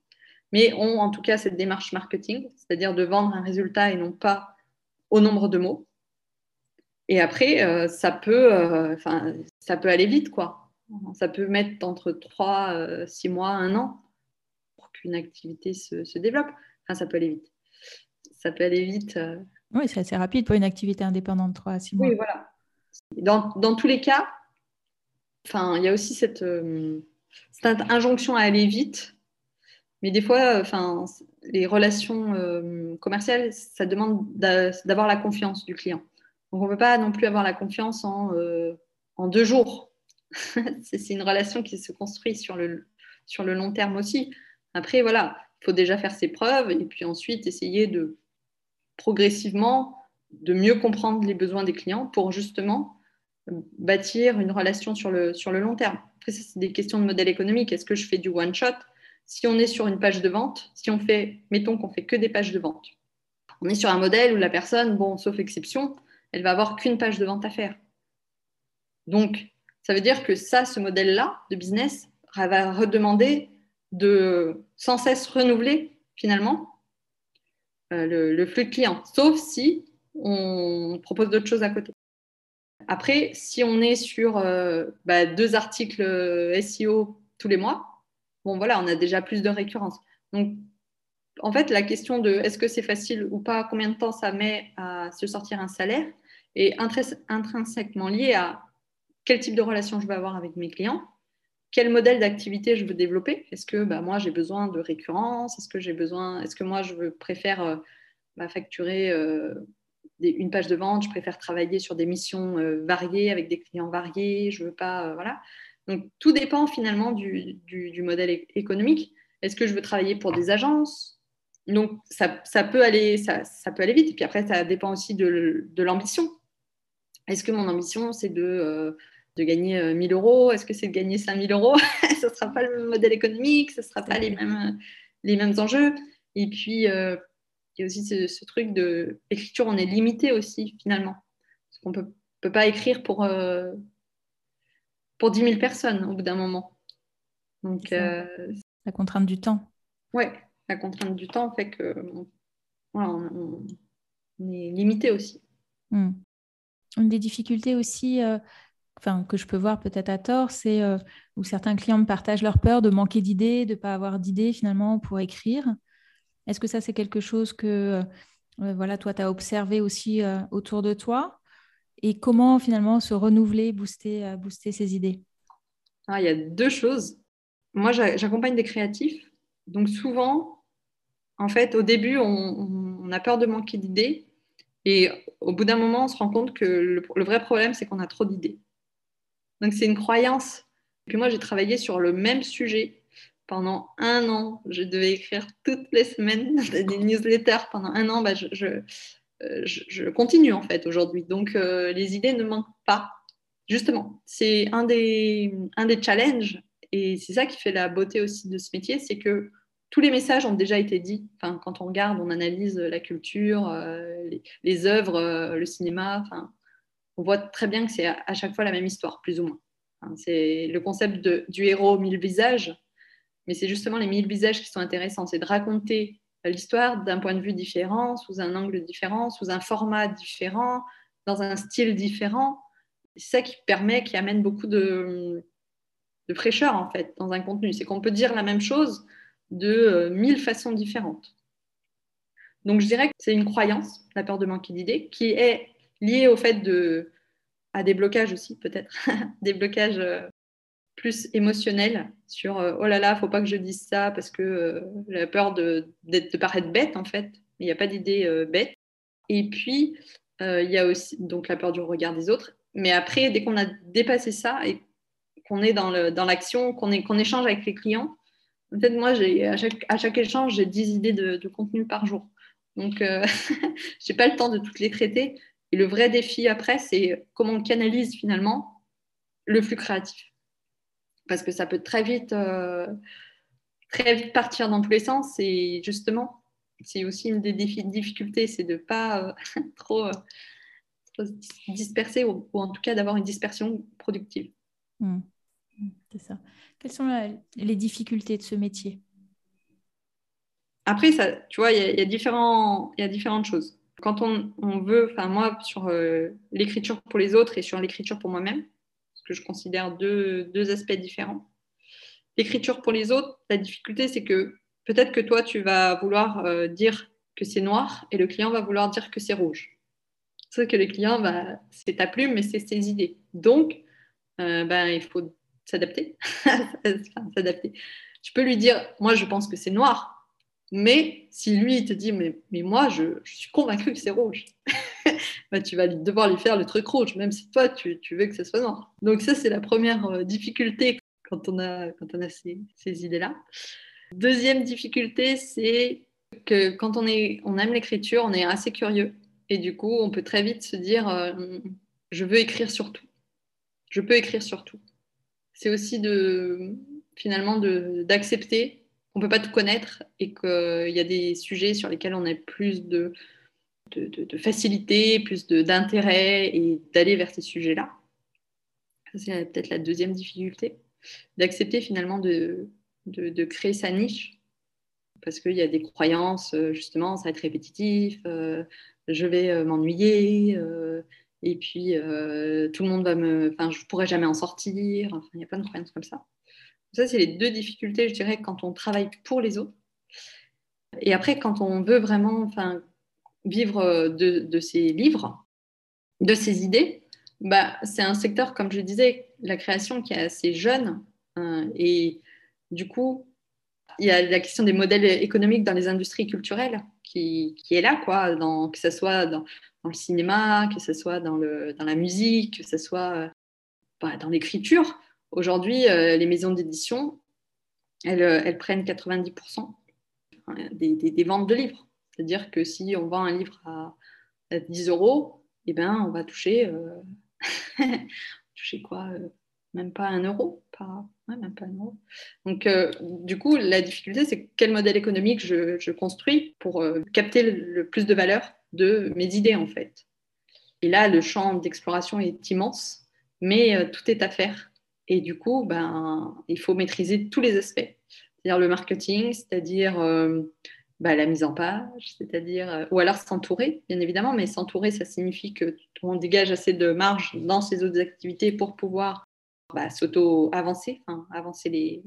Speaker 2: mais ont en tout cas cette démarche marketing, c'est-à-dire de vendre un résultat et non pas au nombre de mots. Et après, euh, ça, peut, euh, ça peut aller vite, quoi. Ça peut mettre entre 3, 6 euh, mois, 1 an pour qu'une activité se, développe. Enfin, ça peut aller vite. Ça peut aller vite.
Speaker 1: Oui, c'est assez rapide pour une activité indépendante, 3 à 6 mois.
Speaker 2: Oui, voilà. Dans, dans tous les cas, il y a aussi cette, cette injonction à aller vite mais des fois, enfin, les relations euh, commerciales, ça demande d'avoir la confiance du client. Donc, on ne peut pas non plus avoir la confiance en, euh, deux jours. c'est une relation qui se construit sur le, sur le long terme aussi. Après, voilà, il faut déjà faire ses preuves et puis ensuite essayer de progressivement de mieux comprendre les besoins des clients pour justement bâtir une relation sur le, sur le long terme. Après, c'est des questions de modèle économique. Est-ce que je fais du one-shot si on est sur une page de vente, si on fait, mettons qu'on fait que des pages de vente, on est sur un modèle où la personne, bon, sauf exception, elle va avoir qu'une page de vente à faire. Donc, ça veut dire que ça, ce modèle-là de business va redemander de sans cesse renouveler finalement euh, le, flux de clients, sauf si on propose d'autres choses à côté. Après, si on est sur euh, bah, deux articles euh, SEO tous les mois, bon voilà, on a déjà plus de récurrence. Donc, en fait, la question de est-ce que c'est facile ou pas, combien de temps ça met à se sortir un salaire, est intrinsèquement liée à quel type de relation je vais avoir avec mes clients, quel modèle d'activité je veux développer. Est-ce que bah, moi j'ai besoin de récurrence? Est-ce que j'ai besoin Est-ce que moi je veux, préfère euh, bah, facturer euh, une page de vente? Je préfère travailler sur des missions euh, variées avec des clients variés? Je veux pas voilà. Donc tout dépend finalement du, modèle économique. Est-ce que je veux travailler pour des agences? Donc ça, peut aller ça, peut aller vite. Et puis après ça dépend aussi de, de l'ambition. Est-ce que mon ambition c'est de de gagner 1000 euh, euros? Est-ce que c'est de gagner 5000 euros? Ce ne sera pas le même modèle économique, ce ne sera pas les mêmes, les mêmes enjeux. Et puis, euh, il y a aussi ce, truc de l'écriture, on est limité aussi finalement. Parce qu'on ne peut, pas écrire pour, euh, pour 10 000 personnes au bout d'un moment.
Speaker 1: Donc, la contrainte du temps.
Speaker 2: Oui, la contrainte du temps fait que on, est limité aussi.
Speaker 1: Hmm. Une des difficultés aussi, enfin, que je peux voir peut-être à tort, c'est euh, où certains clients me partagent leur peur de manquer d'idées, de ne pas avoir d'idées finalement pour écrire. Est-ce que ça, c'est quelque chose que euh, voilà, toi, tu as observé aussi euh, autour de toi? Et comment finalement se renouveler, booster, booster ces idées?
Speaker 2: Ah, Il y a deux choses. Moi, j'accompagne des créatifs. Donc souvent, en fait, au début, on, a peur de manquer d'idées. Et au bout d'un moment, on se rend compte que le vrai problème, c'est qu'on a trop d'idées. Donc c'est une croyance. Et puis moi, j'ai travaillé sur le même sujet pendant un an. Je devais écrire toutes les semaines des newsletters pendant un an. Bah, je, continue en fait aujourd'hui. Donc euh, les idées ne manquent pas. Justement, c'est un des, un des challenges et c'est ça qui fait la beauté aussi de ce métier, c'est que tous les messages ont déjà été dits. Enfin, quand on regarde, on analyse la culture, euh, les, œuvres, euh, le cinéma. Enfin, on voit très bien que c'est à, chaque fois la même histoire, plus ou moins. c'est le concept du héros mille visages, mais c'est justement les mille visages qui sont intéressants. C'est de raconter l'histoire d'un point de vue différent, sous un angle différent, sous un format différent, dans un style différent. C'est ça qui permet, qui amène beaucoup de, fraîcheur en fait dans un contenu. C'est qu'on peut dire la même chose de euh, mille façons différentes. Donc je dirais que c'est une croyance, la peur de manquer d'idées, qui est lié au fait de, à des blocages aussi, peut-être, des blocages euh, plus émotionnels sur euh, oh là là, faut pas que je dise ça parce que euh, j'ai peur de, de, paraître bête en fait. Il n'y a pas d'idée bête. Et puis, il y a aussi donc la peur du regard des autres. Mais après, dès qu'on a dépassé ça et qu'on est dans l'action, dans qu'on qu'on échange avec les clients, en fait, moi, à chaque, à chaque échange, j'ai 10 idées de, contenu par jour. Donc, je n'ai pas le temps de toutes les traiter. Et le vrai défi après, c'est comment on canalise finalement le flux créatif. Parce que ça peut très vite, euh, très vite partir dans tous les sens. Et justement, c'est aussi une des difficultés, c'est de ne pas euh, trop, disperser ou, en tout cas d'avoir une dispersion productive.
Speaker 1: Mmh. C'est ça. Quelles sont les difficultés de ce métier?
Speaker 2: Après, ça, tu vois, il y, y, y, a différentes choses quand on, veut, enfin moi, sur euh, l'écriture pour les autres et sur l'écriture pour moi-même, que je considère deux, aspects différents. L'écriture pour les autres, la difficulté, c'est que peut-être que toi, tu vas vouloir euh, dire que c'est noir et le client va vouloir dire que c'est rouge. C'est que le client, va, c'est ta plume, mais c'est ses idées. Donc, euh, ben, il faut s'adapter. Tu peux lui dire, moi, je pense que c'est noir, mais si lui, il te dit, mais, mais moi, je, suis convaincu que c'est rouge, tu vas devoir lui faire le truc rouge, même si toi, tu, veux que ce soit noir. Donc ça, c'est la première euh, difficulté quand on a, quand on a ces, idées-là. Deuxième difficulté, c'est que quand on, est, on aime l'écriture, on est assez curieux. Et du coup, on peut très vite se dire, euh, je veux écrire sur tout. Je peux écrire sur tout. C'est aussi de, finalement d'accepter on ne peut pas tout connaître et qu'il y a des sujets sur lesquels on a plus de, de, facilité, plus d'intérêt et d'aller vers ces sujets-là. C'est peut-être la deuxième difficulté, d'accepter finalement de, de, créer sa niche parce qu'il y a des croyances, euh, justement, ça va être répétitif, euh, je vais euh, m'ennuyer, et puis tout le monde va me. Enfin, je ne pourrai jamais en sortir. Enfin, il y a plein de croyances comme ça. Ça, c'est les deux difficultés, je dirais, quand on travaille pour les autres. Et après, quand on veut vraiment enfin, vivre de, de ces livres, de ces idées, bah, c'est un secteur, comme je disais, la création qui est assez jeune. et du coup, il y a la question des modèles économiques dans les industries culturelles qui, qui est là, quoi, dans, que ce soit dans, le cinéma, que ce soit dans, le, dans la musique, que ce soit bah, dans l'écriture. Aujourd'hui, euh, les maisons d'édition, elles, euh, prennent 90% des, des, des, ventes de livres. C'est-à-dire que si on vend un livre à, à 10 euros, eh ben, on va toucher, euh, toucher quoi même pas un euro, pas, même pas un euro. Donc, euh, du coup, la difficulté, c'est quel modèle économique je, je construis pour euh, capter le, plus de valeur de mes idées, en fait. Et là, le champ d'exploration est immense, mais euh, tout est à faire. Et du coup, ben, il faut maîtriser tous les aspects, c'est-à-dire le marketing, c'est-à-dire bah, la mise en page, c'est-à-dire, ou alors s'entourer, bien évidemment, mais s'entourer, ça signifie que on dégage assez de marge dans ses autres activités pour pouvoir bah, s'auto-avancer, avancer les,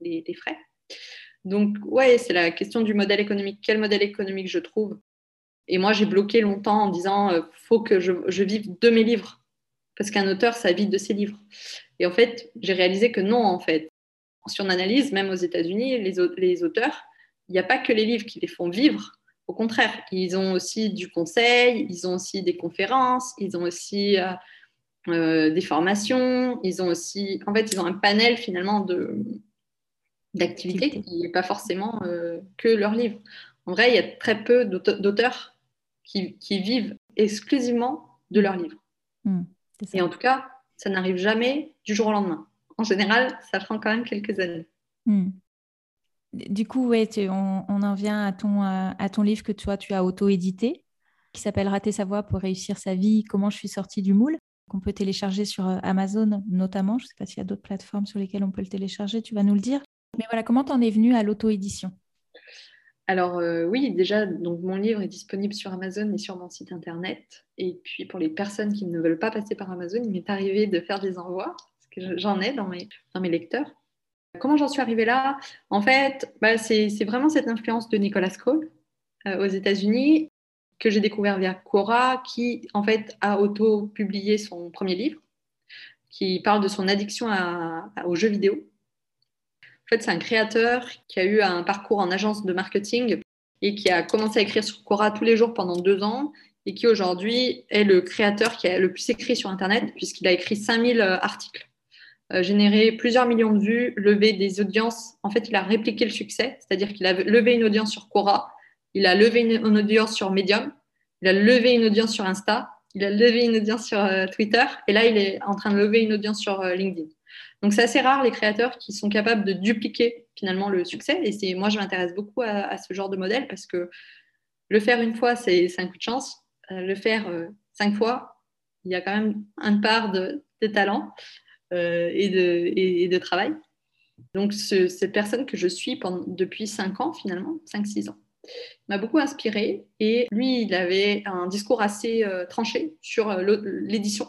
Speaker 2: les, les, frais. Donc, ouais, c'est la question du modèle économique. Quel modèle économique je trouve? Et moi, j'ai bloqué longtemps en disant, euh, faut que je, je, vive de mes livres. Parce qu'un auteur, ça vit de ses livres. Et en fait, j'ai réalisé que non, en fait. Si on analyse, même aux États-Unis, les, les auteurs, il n'y a pas que les livres qui les font vivre. Au contraire, ils ont aussi du conseil, ils ont aussi des conférences, ils ont aussi... Euh, euh, des formations. Ils ont aussi, en fait, ils ont un panel finalement de d'activités qui n'est pas forcément euh, que leurs livres. En vrai, il y a très peu d'auteurs qui, qui, vivent exclusivement de leurs livres. Mmh, Et en tout cas, ça n'arrive jamais du jour au lendemain. En général, ça prend quand même quelques années. Mmh.
Speaker 1: Du coup, on, en vient à ton, à, ton livre que toi, tu as auto-édité, qui s'appelle Rater sa voix pour réussir sa vie, comment je suis sortie du moule qu'on peut télécharger sur euh, Amazon notamment. Je ne sais pas s'il y a d'autres plateformes sur lesquelles on peut le télécharger, tu vas nous le dire. Mais voilà, comment t'en es venu à l'auto-édition?
Speaker 2: Alors euh, oui, déjà, mon livre est disponible sur Amazon et sur mon site internet. Et puis pour les personnes qui ne veulent pas passer par Amazon, il m'est arrivé de faire des envois, parce que j'en ai dans mes lecteurs. Comment j'en suis arrivée là? En fait, bah, c'est vraiment cette influence de Nicolas Cole euh, aux États-Unis que j'ai découvert via Cora, qui en fait a auto-publié son premier livre, qui parle de son addiction aux jeux vidéo. En fait, c'est un créateur qui a eu un parcours en agence de marketing et qui a commencé à écrire sur Cora tous les jours pendant deux ans et qui aujourd'hui est le créateur qui a le plus écrit sur Internet puisqu'il a écrit 5000 articles, euh, généré plusieurs millions de vues, levé des audiences. En fait, il a répliqué le succès, c'est-à-dire qu'il a levé une audience sur Cora il a levé une, audience sur Medium, il a levé une audience sur Insta, il a levé une audience sur euh, Twitter, et là, il est en train de lever une audience sur euh, LinkedIn. Donc, c'est assez rare les créateurs qui sont capables de dupliquer finalement le succès. Et moi, je m'intéresse beaucoup à, ce genre de modèle parce que le faire une fois, c'est un coup de chance. Euh, le faire euh, cinq fois, il y a quand même une part de, de talent euh, et, de, et, de, travail. Donc, ce, cette personne que je suis depuis cinq ans, finalement, cinq, six ans, m'a beaucoup inspiré. Et lui, il avait un discours assez euh, tranché sur euh, l'édition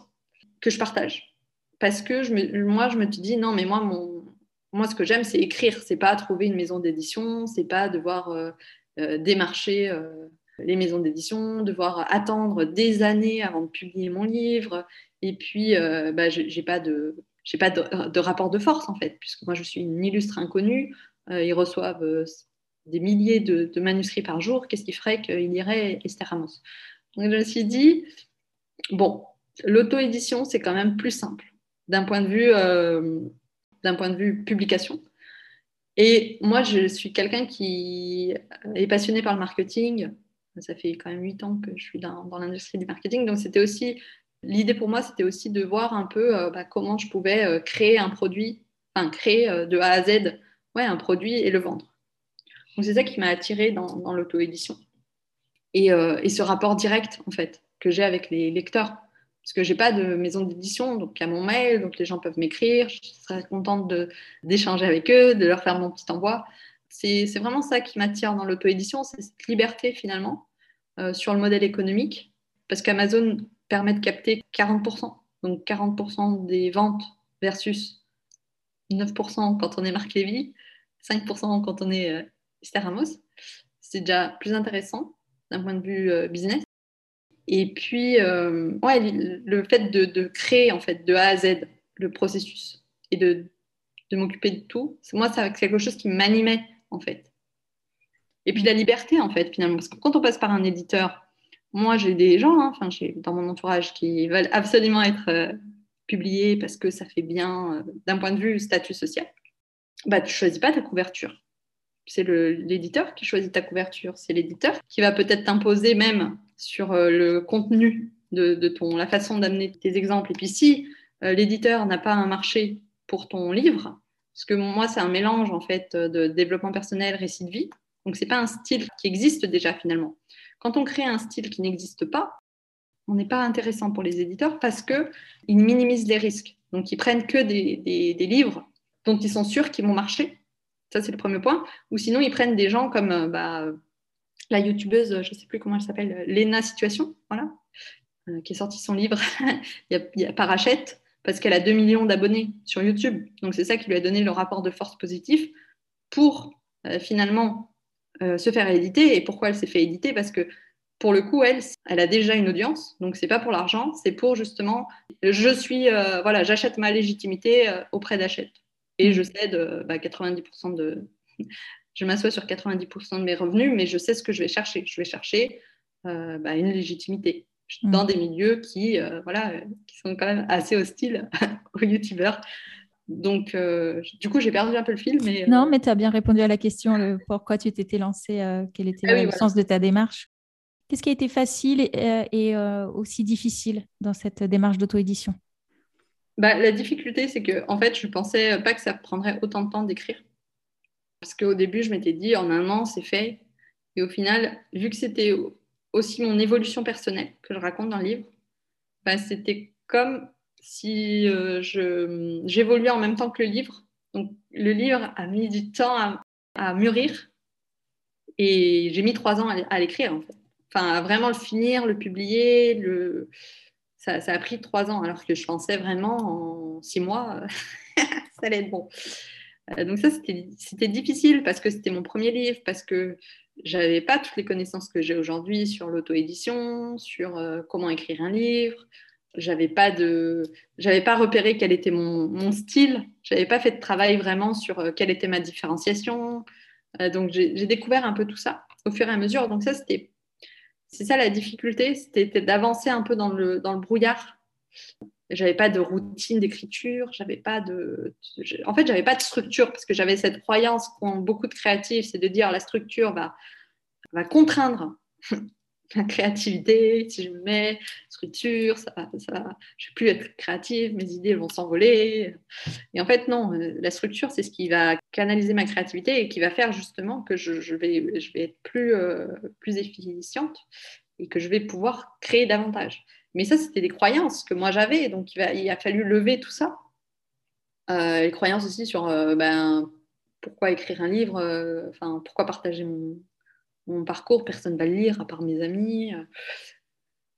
Speaker 2: que je partage. Parce que moi, je me dit, non, mais moi, mon, moi ce que j'aime, c'est écrire. C'est pas trouver une maison d'édition, c'est pas devoir euh, euh démarcher euh, les maisons d'édition, devoir attendre des années avant de publier mon livre. Et puis, euh, bah, j'ai pas de j'ai pas de, rapport de force en fait, puisque moi je suis une illustre inconnue. ils reçoivent des milliers de, manuscrits par jour, qu'est-ce qui ferait qu'il irait Esther Amos Donc je me suis dit, bon, l'auto-édition, c'est quand même plus simple d'un point, de vue, euh, point de vue publication. Et moi, je suis quelqu'un qui est passionné par le marketing. Ça fait quand même huit ans que je suis dans, dans l'industrie du marketing. Donc, c'était aussi, l'idée pour moi, c'était aussi de voir un peu euh, bah, comment je pouvais euh, créer un produit, enfin, créer euh, de A à Z ouais, un produit et le vendre. Donc c'est ça qui m'a attirée dans, l'auto-édition. Et, et, ce rapport direct, en fait, que j'ai avec les lecteurs. Parce que je n'ai pas de maison d'édition, donc il y a mon mail, donc les gens peuvent m'écrire. Je serais contente d'échanger avec eux, de leur faire mon petit envoi. C'est vraiment ça qui m'attire dans l'auto-édition, c'est cette liberté finalement sur le modèle économique. Parce qu'Amazon permet de capter 40%. Donc 40% des ventes versus 9% quand on est Marc Lévy, 5% quand on est euh, Esther Ramos. C'est déjà plus intéressant d'un point de vue euh, business. Et puis, euh, ouais, le fait de, de, créer en fait de A à Z le processus et de, de m'occuper de tout. Moi, c'est quelque chose qui m'animait, en fait. Et puis la liberté, en fait, finalement. Parce que quand on passe par un éditeur, moi, j'ai des gens, hein, dans mon entourage qui veulent absolument être euh, publiés parce que ça fait bien euh, d'un point de vue statut social. Bah, tu choisis pas ta couverture. C'est l'éditeur qui choisit ta couverture. C'est l'éditeur qui va peut-être t'imposer même sur euh, le contenu de, de, ton, la façon d'amener tes exemples. Et puis si l'éditeur n'a pas un marché pour ton livre, parce que moi, c'est un mélange en fait de développement personnel, récit de vie, donc, ce n'est pas un style qui existe déjà finalement. Quand on crée un style qui n'existe pas, on n'est pas intéressant pour les éditeurs parce qu'ils minimisent les risques. Donc, ils prennent que des, livres dont ils sont sûrs qu'ils vont marcher. Ça, c'est le premier point. Ou sinon, ils prennent des gens comme euh, bah, la youtubeuse, je ne sais plus comment elle s'appelle, Lena Situation, euh, qui a sorti son livre il, y a, parce qu'elle a 2 millions d'abonnés sur YouTube. Donc, c'est ça qui lui a donné le rapport de force positif pour euh, finalement euh, se faire éditer. Et pourquoi elle s'est fait éditer? Parce que pour le coup, elle, elle a déjà une audience, donc c'est pas pour l'argent, c'est pour justement, je suis, euh, voilà, j'achète ma légitimité euh, auprès d'achète et je cède bah, 90% de, je m'assois sur 90% de mes revenus, mais je sais ce que je vais chercher. Je vais chercher bah, une légitimité dans mm. des milieux qui, voilà, qui sont quand même assez hostiles aux youtubeurs. Donc, euh, du coup, j'ai perdu un peu le fil. Mais,
Speaker 1: euh, Non, mais tu as bien répondu à la question pourquoi tu t'étais lancé, euh, quel était ah le sens de ta démarche. Qu'est-ce qui a été facile et, aussi difficile dans cette démarche d'auto-édition?
Speaker 2: Bah, La difficulté, c'est que en fait, je ne pensais pas que ça prendrait autant de temps d'écrire. Parce qu'au début, je m'étais dit, en un an, c'est fait. Et au final, vu que c'était aussi mon évolution personnelle que je raconte dans le livre, bah, c'était comme si euh, j'évoluais en même temps que le livre. Donc, le livre a mis du temps à, mûrir et j'ai mis trois ans à, l'écrire. Enfin, à vraiment le finir, le publier, ça, a pris trois ans, alors que je pensais vraiment en six mois, ça allait être bon. Euh, donc ça, c'était difficile parce que c'était mon premier livre, parce que j'avais pas toutes les connaissances que j'ai aujourd'hui sur l'auto-édition, sur euh, comment écrire un livre, j'avais pas de j'avais pas repéré quel était mon, mon style. J'avais pas fait de travail vraiment sur euh, quelle était ma différenciation. Euh, donc j'ai découvert un peu tout ça au fur et à mesure. Donc ça c'était c'est ça la difficulté c'était d'avancer un peu dans le dans le brouillard. J'avais pas de routine d'écriture j'avais pas de en fait j'avais pas de structure parce que j'avais cette croyance qu'ont beaucoup de créatifs c'est de dire la structure va va contraindre la créativité, si je me mets structure, ça, ça, je ne vais plus être créative, mes idées vont s'envoler. Et en fait, non, euh, la structure, c'est ce qui va canaliser ma créativité et qui va faire justement que je, vais, je vais être plus, euh, plus efficiente et que je vais pouvoir créer davantage. Mais ça, c'était des croyances que moi j'avais, donc il, va, a fallu lever tout ça. Euh, les croyances aussi sur ben, pourquoi écrire un livre, pourquoi partager mon, mon parcours, personne ne va le lire à part mes amis.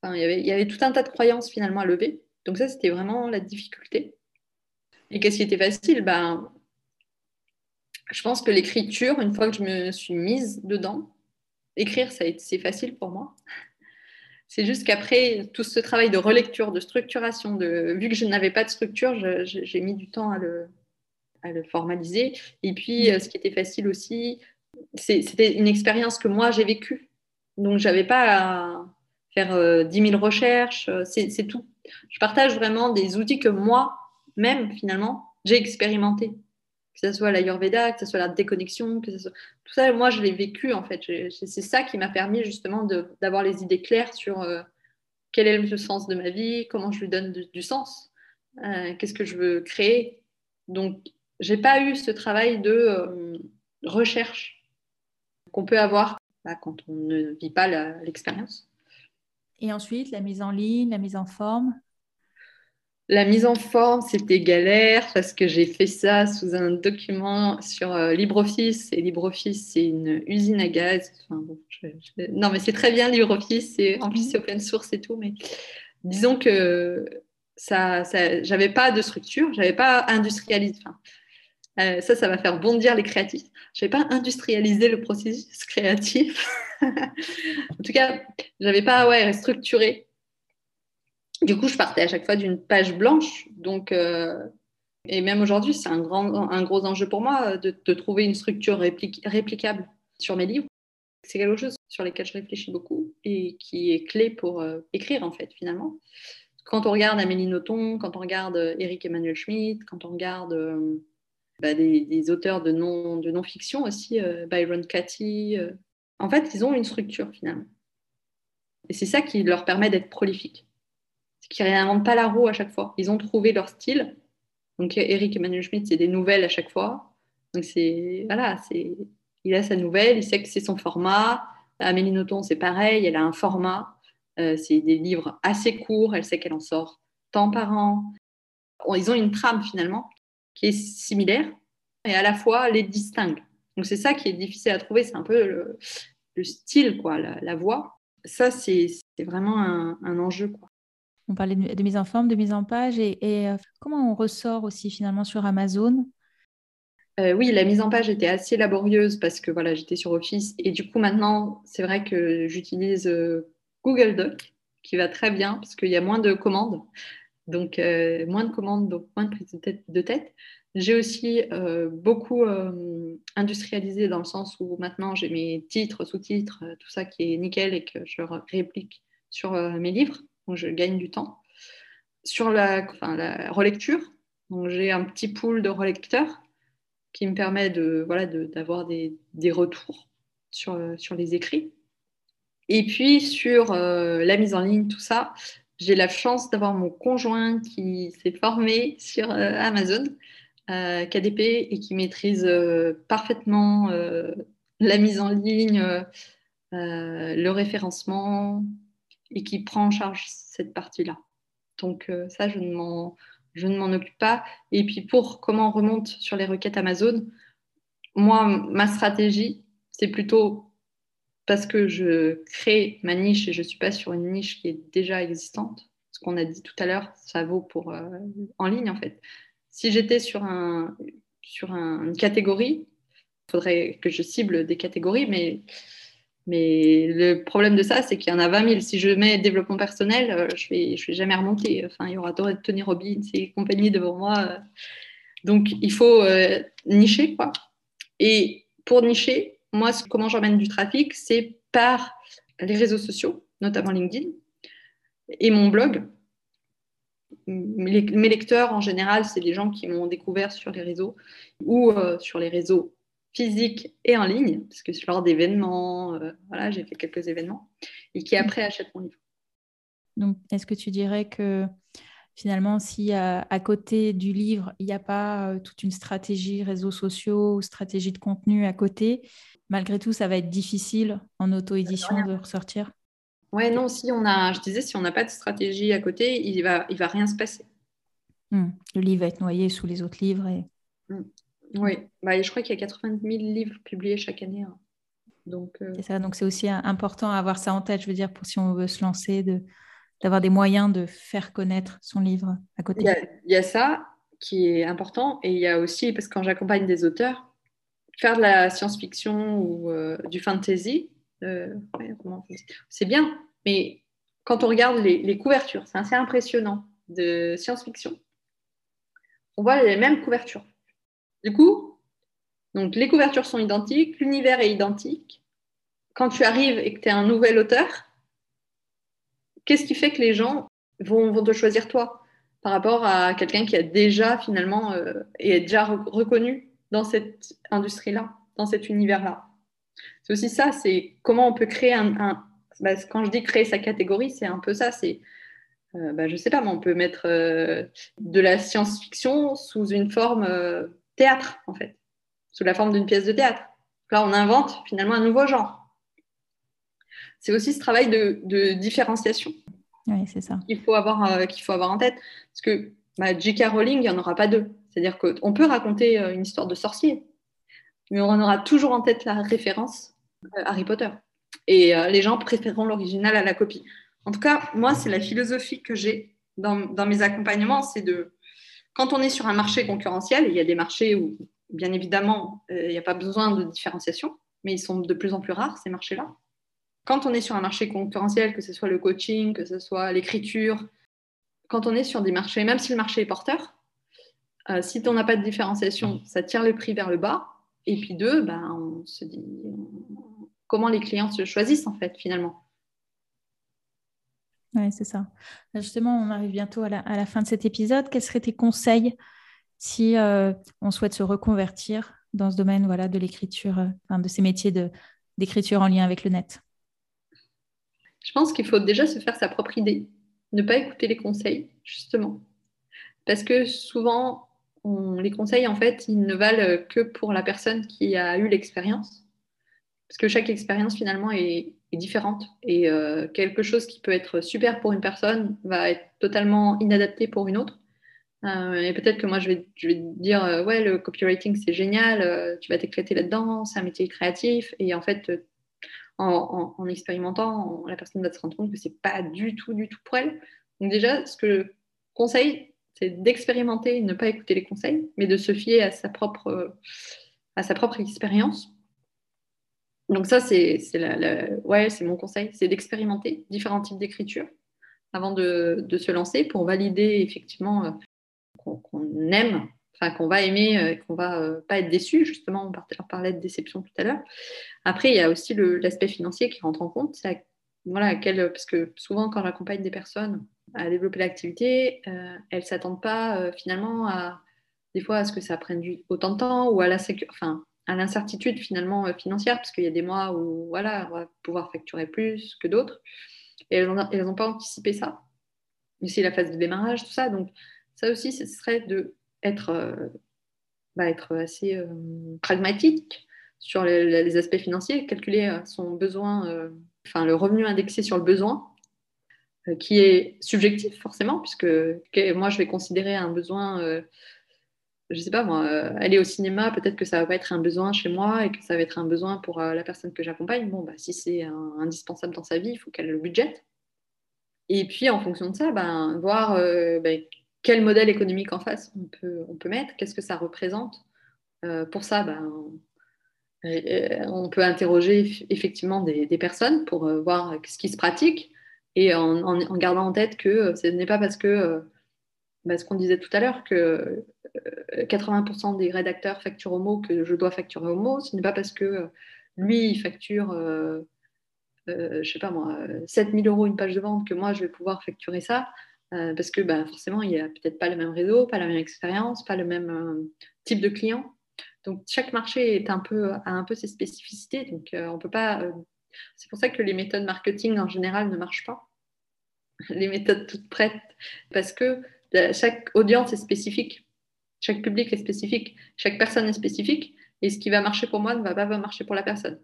Speaker 2: Enfin, il, y avait, tout un tas de croyances finalement à lever. Donc ça, c'était vraiment la difficulté. Et qu'est-ce qui était facile? Ben, Je pense que l'écriture, une fois que je me suis mise dedans, écrire, c'est facile pour moi. C'est juste qu'après tout ce travail de relecture, de structuration, de, vu que je n'avais pas de structure, j'ai mis du temps à le, à le formaliser. Et puis, mmh. ce qui était facile aussi, c'était une expérience que moi j'ai vécue. Donc, j'avais pas à faire euh, dix 10 000 recherches, euh, c'est tout. Je partage vraiment des outils que moi-même, finalement, j'ai expérimenté. Que ce soit l'Ayurveda, que ce soit la déconnexion, que ce soit... tout ça, moi, je l'ai vécu en fait. C'est ça qui m'a permis justement d'avoir les idées claires sur euh, quel est le sens de ma vie, comment je lui donne du sens, qu'est-ce que je veux créer. Donc, j'ai pas eu ce travail de recherche qu'on peut avoir bah, quand on ne vit pas l'expérience.
Speaker 1: Et ensuite, la mise en ligne, la mise en forme?
Speaker 2: La mise en forme, c'était galère parce que j'ai fait ça sous un document sur euh, LibreOffice. Et LibreOffice, c'est une usine à gaz. Non, mais c'est très bien LibreOffice. En plus, c'est open source et tout. Mais disons que ça, ça j'avais pas de structure, j'avais pas industrialisé. Euh, ça, ça va faire bondir les créatifs. Je n'avais pas industrialisé le processus créatif. en tout cas, je n'avais pas ouais, structuré. Du coup, je partais à chaque fois d'une page blanche. Donc, euh, Et même aujourd'hui, c'est un, grand, un gros enjeu pour moi de, trouver une structure réplicable sur mes livres. C'est quelque chose sur lequel je réfléchis beaucoup et qui est clé pour euh, écrire, en fait, finalement. Quand on regarde Amélie Nothomb, quand on regarde Eric Emmanuel Schmitt, quand on regarde euh, bah, des, auteurs de non-fiction de non aussi, euh, Byron Katie, en fait, ils ont une structure, finalement. Et c'est ça qui leur permet d'être prolifiques. C'est qu'ils réinventent pas la roue à chaque fois. Ils ont trouvé leur style. Donc, Eric Emmanuel Schmitt, c'est des nouvelles à chaque fois. Donc, c'est. Voilà, c'est. Il a sa nouvelle, il sait que c'est son format. Amélie Nothomb, c'est pareil, elle a un format. Euh, c'est des livres assez courts, elle sait qu'elle en sort tant par an. Ils ont une trame finalement qui est similaire et à la fois les distingue. Donc c'est ça qui est difficile à trouver, c'est un peu le, style, quoi, la voix ça, c'est vraiment un, enjeu. Quoi.
Speaker 1: On parlait de, mise en forme, de mise en page, et, euh, comment on ressort aussi finalement sur Amazon?
Speaker 2: Euh, oui, la mise en page était assez laborieuse parce que voilà, j'étais sur Office et du coup maintenant, c'est vrai que j'utilise euh, Google Doc qui va très bien parce qu'il y a moins de commandes, donc moins de commandes, donc moins de prise de tête. J'ai aussi euh, beaucoup euh, industrialisé dans le sens où maintenant j'ai mes titres, sous-titres, euh, tout ça qui est nickel et que je réplique sur mes livres, donc je gagne du temps. Sur la, la relecture, j'ai un petit pool de relecteurs qui me permet de, voilà, d'avoir des, des, retours sur, sur les écrits. Et puis sur la mise en ligne, tout ça, j'ai la chance d'avoir mon conjoint qui s'est formé sur Amazon euh, KDP et qui maîtrise euh, parfaitement euh, la mise en ligne, le référencement et qui prend en charge cette partie-là. Donc ça, je ne m'en je ne m'en occupe pas. Et puis pour comment on remonte sur les requêtes Amazon, moi, ma stratégie, c'est plutôt parce que je crée ma niche et je ne suis pas sur une niche qui est déjà existante. Ce qu'on a dit tout à l'heure, ça vaut pour en ligne en fait si j'étais sur, un, sur une catégorie, il faudrait que je cible des catégories, mais, mais le problème de ça, c'est qu'il y en a 20 000. Si je mets développement personnel, euh, je ne vais, je vais jamais remonter. Enfin, il y aura Tony Robbins et compagnie devant moi. Donc, il faut euh, nicher, quoi. Et pour nicher, moi, comment j'emmène du trafic, c'est par les réseaux sociaux, notamment LinkedIn, et mon blog, mes lecteurs, en général, c'est des gens qui m'ont découvert sur les réseaux ou euh, sur les réseaux physiques et en ligne, parce que lors d'événements, euh, voilà, j'ai fait quelques événements, et qui après achètent mon livre.
Speaker 1: Donc, est-ce que tu dirais que finalement, si à, côté du livre, il n'y a pas euh, toute une stratégie réseaux sociaux ou stratégie de contenu à côté, malgré tout, ça va être difficile en auto-édition de ressortir
Speaker 2: Ouais, non, si on a, je disais, si on n'a pas de stratégie à côté, il va, il va rien se passer.
Speaker 1: Hmm. Le livre va être noyé sous les autres livres. Et...
Speaker 2: Hmm. Oui, bah, je crois qu'il y a 90 000 livres publiés chaque année. Hein.
Speaker 1: Donc, euh, C'est ça, donc c'est aussi important à avoir ça en tête, je veux dire, pour si on veut se lancer, de, d'avoir des moyens de faire connaître son livre à côté.
Speaker 2: Il y, a, il y a ça qui est important, et il y a aussi, parce que quand j'accompagne des auteurs, faire de la science-fiction ou euh, du fantasy, euh, c'est bien, mais quand on regarde les, couvertures, c'est assez impressionnant de science-fiction. On voit les mêmes couvertures. Du coup, donc les couvertures sont identiques, l'univers est identique. Quand tu arrives et que tu es un nouvel auteur, qu'est-ce qui fait que les gens vont, te choisir toi par rapport à quelqu'un qui a déjà finalement euh, est déjà reconnu? Dans cette industrie-là, dans cet univers-là c'est aussi ça, c'est comment on peut créer un... Bah, quand je dis créer sa catégorie, c'est un peu ça, c'est... Euh, bah, je sais pas, mais on peut mettre euh, de la science-fiction sous une forme euh, théâtre, en fait, sous la forme d'une pièce de théâtre. Là, on invente finalement un nouveau genre. C'est aussi ce travail de, différenciation.
Speaker 1: Oui, c'est ça.
Speaker 2: Qu'il faut, avoir, qu'il faut avoir en tête. Parce que bah, J.K. Rowling, il n'y en aura pas deux. C'est-à-dire qu'on peut raconter une histoire de sorcier, mais on aura toujours en tête la référence euh, Harry Potter. Et euh, les gens préféreront l'original à la copie. En tout cas, moi, c'est la philosophie que j'ai dans, mes accompagnements, c'est de, quand on est sur un marché concurrentiel, il y a des marchés où, bien évidemment, euh, il n'y a pas besoin de différenciation, mais ils sont de plus en plus rares, ces marchés-là. Quand on est sur un marché concurrentiel, que ce soit le coaching, que ce soit l'écriture, quand on est sur des marchés, même si le marché est porteur, Euh, si tu n'as pas de différenciation, ça tire le prix vers le bas. Et puis deux, ben, on se dit comment les clients se choisissent en fait finalement.
Speaker 1: Oui, c'est ça. Justement, on arrive bientôt à la, fin de cet épisode. Quels seraient tes conseils si euh, on souhaite se reconvertir dans ce domaine voilà, de l'écriture, euh, de ces métiers d'écriture en lien avec le net?
Speaker 2: Je pense qu'il faut déjà se faire sa propre idée, ne pas écouter les conseils, justement. Parce que souvent, les conseils, en fait, ils ne valent que pour la personne qui a eu l'expérience. Parce que chaque expérience, finalement, est, différente. Et euh, quelque chose qui peut être super pour une personne va être totalement inadapté pour une autre. Euh, et peut-être que moi, je vais, dire, euh, ouais, le copywriting, c'est génial, tu vas t'éclater là-dedans, c'est un métier créatif. Et en fait, en, en, expérimentant, la personne va se rendre compte que c'est pas du tout, du tout pour elle. Donc déjà, ce que je conseille, c'est d'expérimenter, ne pas écouter les conseils, mais de se fier à sa propre, à sa propre expérience. Donc ça, c'est ouais, mon conseil, c'est d'expérimenter différents types d'écriture avant de, de, se lancer pour valider effectivement euh, qu'on aime, enfin qu'on va aimer, euh, qu'on va euh, pas être déçu. Justement, on parlait de déception tout à l'heure. Après, il y a aussi l'aspect financier qui rentre en compte. Voilà, parce que souvent, quand j'accompagne des personnes à développer l'activité, euh, elles ne s'attendent pas euh, finalement à des fois à ce que ça prenne du, autant de temps ou à la enfin, à l'incertitude finalement euh, financière, parce qu'il y a des mois où voilà, on va pouvoir facturer plus que d'autres. Et elles n'ont pas anticipé ça. c'est la phase de démarrage, tout ça. Donc ça aussi, ce serait de être, bah, assez pragmatique sur les, aspects financiers, calculer son besoin, enfin le revenu indexé sur le besoin qui est subjectif forcément, puisque moi je vais considérer un besoin, euh, je ne sais pas moi, euh, aller au cinéma, peut-être que ça va pas être un besoin chez moi et que ça va être un besoin pour la personne que j'accompagne. Bon, bah, si c'est indispensable dans sa vie, il faut qu'elle le budgète. Et puis en fonction de ça, ben, voir ben, quel modèle économique en face on peut, on peut mettre, qu'est-ce que ça représente. pour ça, ben, on peut interroger effectivement des, des personnes pour voir ce qui se pratique et en, gardant en tête que euh, ce n'est pas parce que, euh, bah, ce qu'on disait tout à l'heure, que 80% euh, des rédacteurs facturent au mot que je dois facturer au mot, ce n'est pas parce que lui, il facture, euh, euh, je sais pas moi, 7000 euros une page de vente que moi, je vais pouvoir facturer ça, parce que bah, forcément, il n'y a peut-être pas le même réseau, pas la même expérience, pas le même type de client. Donc, chaque marché a un peu ses spécificités, donc on ne peut pas c'est pour ça que les méthodes marketing en général ne marchent pas. Les méthodes toutes prêtes, parce que chaque audience est spécifique, chaque public est spécifique, chaque personne est spécifique, et ce qui va marcher pour moi ne va pas marcher pour la personne.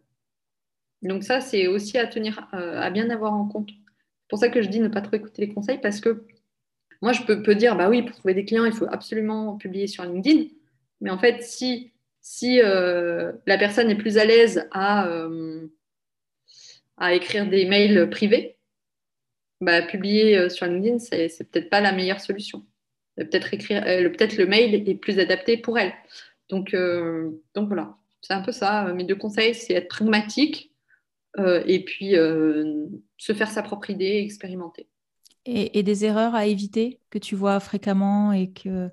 Speaker 2: Donc ça, c'est aussi à tenir, euh, à bien avoir en compte. C'est pour ça que je dis ne pas trop écouter les conseils, parce que moi, je peux, dire, bah oui, pour trouver des clients, il faut absolument publier sur LinkedIn. Mais en fait, si, si euh, la personne est plus à l'aise à, euh, à écrire des mails privés, bah, publier euh, sur LinkedIn, c'est, c'est peut-être pas la meilleure solution. Peut-être écrire, euh, peut-être le mail est plus adapté pour elle. Donc, euh, donc voilà, c'est un peu ça. Mes deux conseils, c'est être pragmatique et puis se faire sa propre idée, expérimenter.
Speaker 1: Et, des erreurs à éviter que tu vois fréquemment et que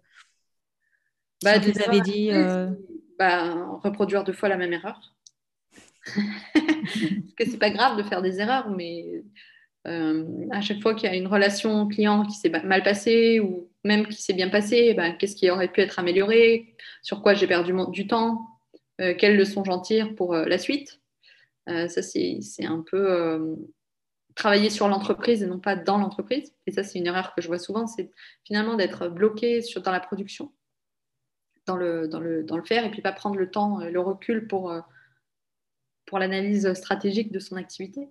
Speaker 1: bah, tu avais dit.
Speaker 2: Bah, reproduire deux fois la même erreur. Parce que c'est pas grave de faire des erreurs, mais euh, à chaque fois qu'il y a une relation client qui s'est mal passée ou même qui s'est bien passée, ben, qu'est-ce qui aurait pu être amélioré, sur quoi j'ai perdu du temps, euh, quelles leçons j'en tire pour euh, la suite? ça, c'est un peu travailler sur l'entreprise et non pas dans l'entreprise. Et ça, c'est une erreur que je vois souvent, c'est finalement d'être bloqué dans la production, dans le, dans, le, dans le faire, et puis pas prendre le temps, le recul pour pour l'analyse stratégique de son activité.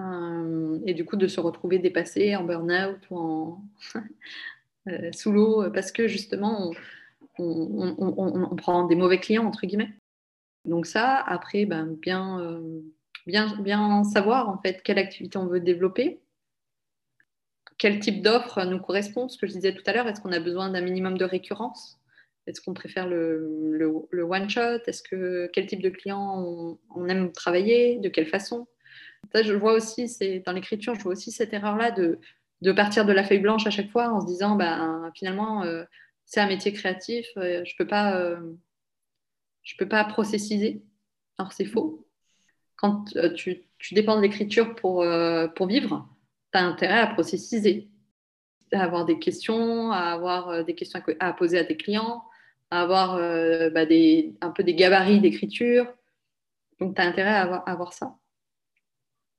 Speaker 2: Euh, et du coup, de se retrouver dépassé en burn-out ou en euh, sous l'eau parce que justement, on, prend des mauvais clients, entre guillemets. Donc ça, après, ben, bien, euh, bien, bien savoir en fait quelle activité on veut développer, quel type d'offre nous correspond, ce que je disais tout à l'heure, est-ce qu'on a besoin d'un minimum de récurrence? Est-ce qu'on préfère le, le, one-shot Est-ce que quel type de client on, aime travailler? De quelle façon? Ça, je vois aussi, c'est dans l'écriture, je vois aussi cette erreur-là de, de partir de la feuille blanche à chaque fois en se disant, bah, finalement, euh, c'est un métier créatif. je peux pas, je peux pas processiser. Alors c'est faux. Quand tu, tu dépends de l'écriture pour, pour vivre, tu as intérêt à processiser, à avoir des questions, à avoir des questions à poser à tes clients, à avoir bah, des, un peu des gabarits d'écriture. Donc, tu as intérêt à avoir, à avoir ça.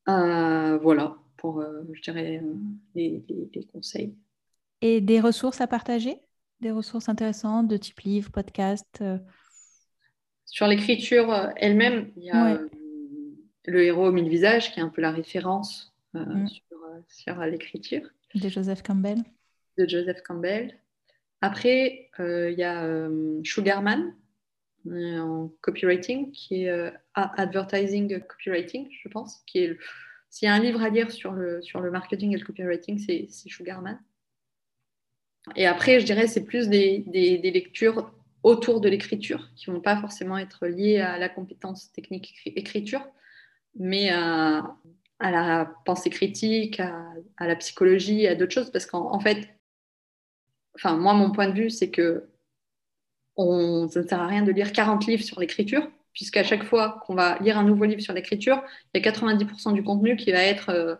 Speaker 2: voilà pour, je dirais, les, conseils.
Speaker 1: Et des ressources à partager? Des ressources intéressantes de type livre, podcast
Speaker 2: Sur l'écriture elle-même, il y a Le héros aux mille visages, qui est un peu la référence mm. sur, l'écriture.
Speaker 1: De Joseph Campbell.
Speaker 2: De Joseph Campbell. Après, il y a Sugarman en copywriting, qui est advertising copywriting, je pense, qui s'il y a un livre à lire sur le, sur le marketing et le copywriting, c'est Sugarman. Et après, je dirais, c'est plus des, des, lectures autour de l'écriture, qui ne vont pas forcément être liées à la compétence technique écriture, mais à, à la pensée critique, à, la psychologie, à d'autres choses, parce qu'en fait, enfin, moi, mon point de vue, c'est que ça ne sert à rien de lire 40 livres sur l'écriture, puisqu'à chaque fois qu'on va lire un nouveau livre sur l'écriture, il y a 90% du contenu qui va être euh,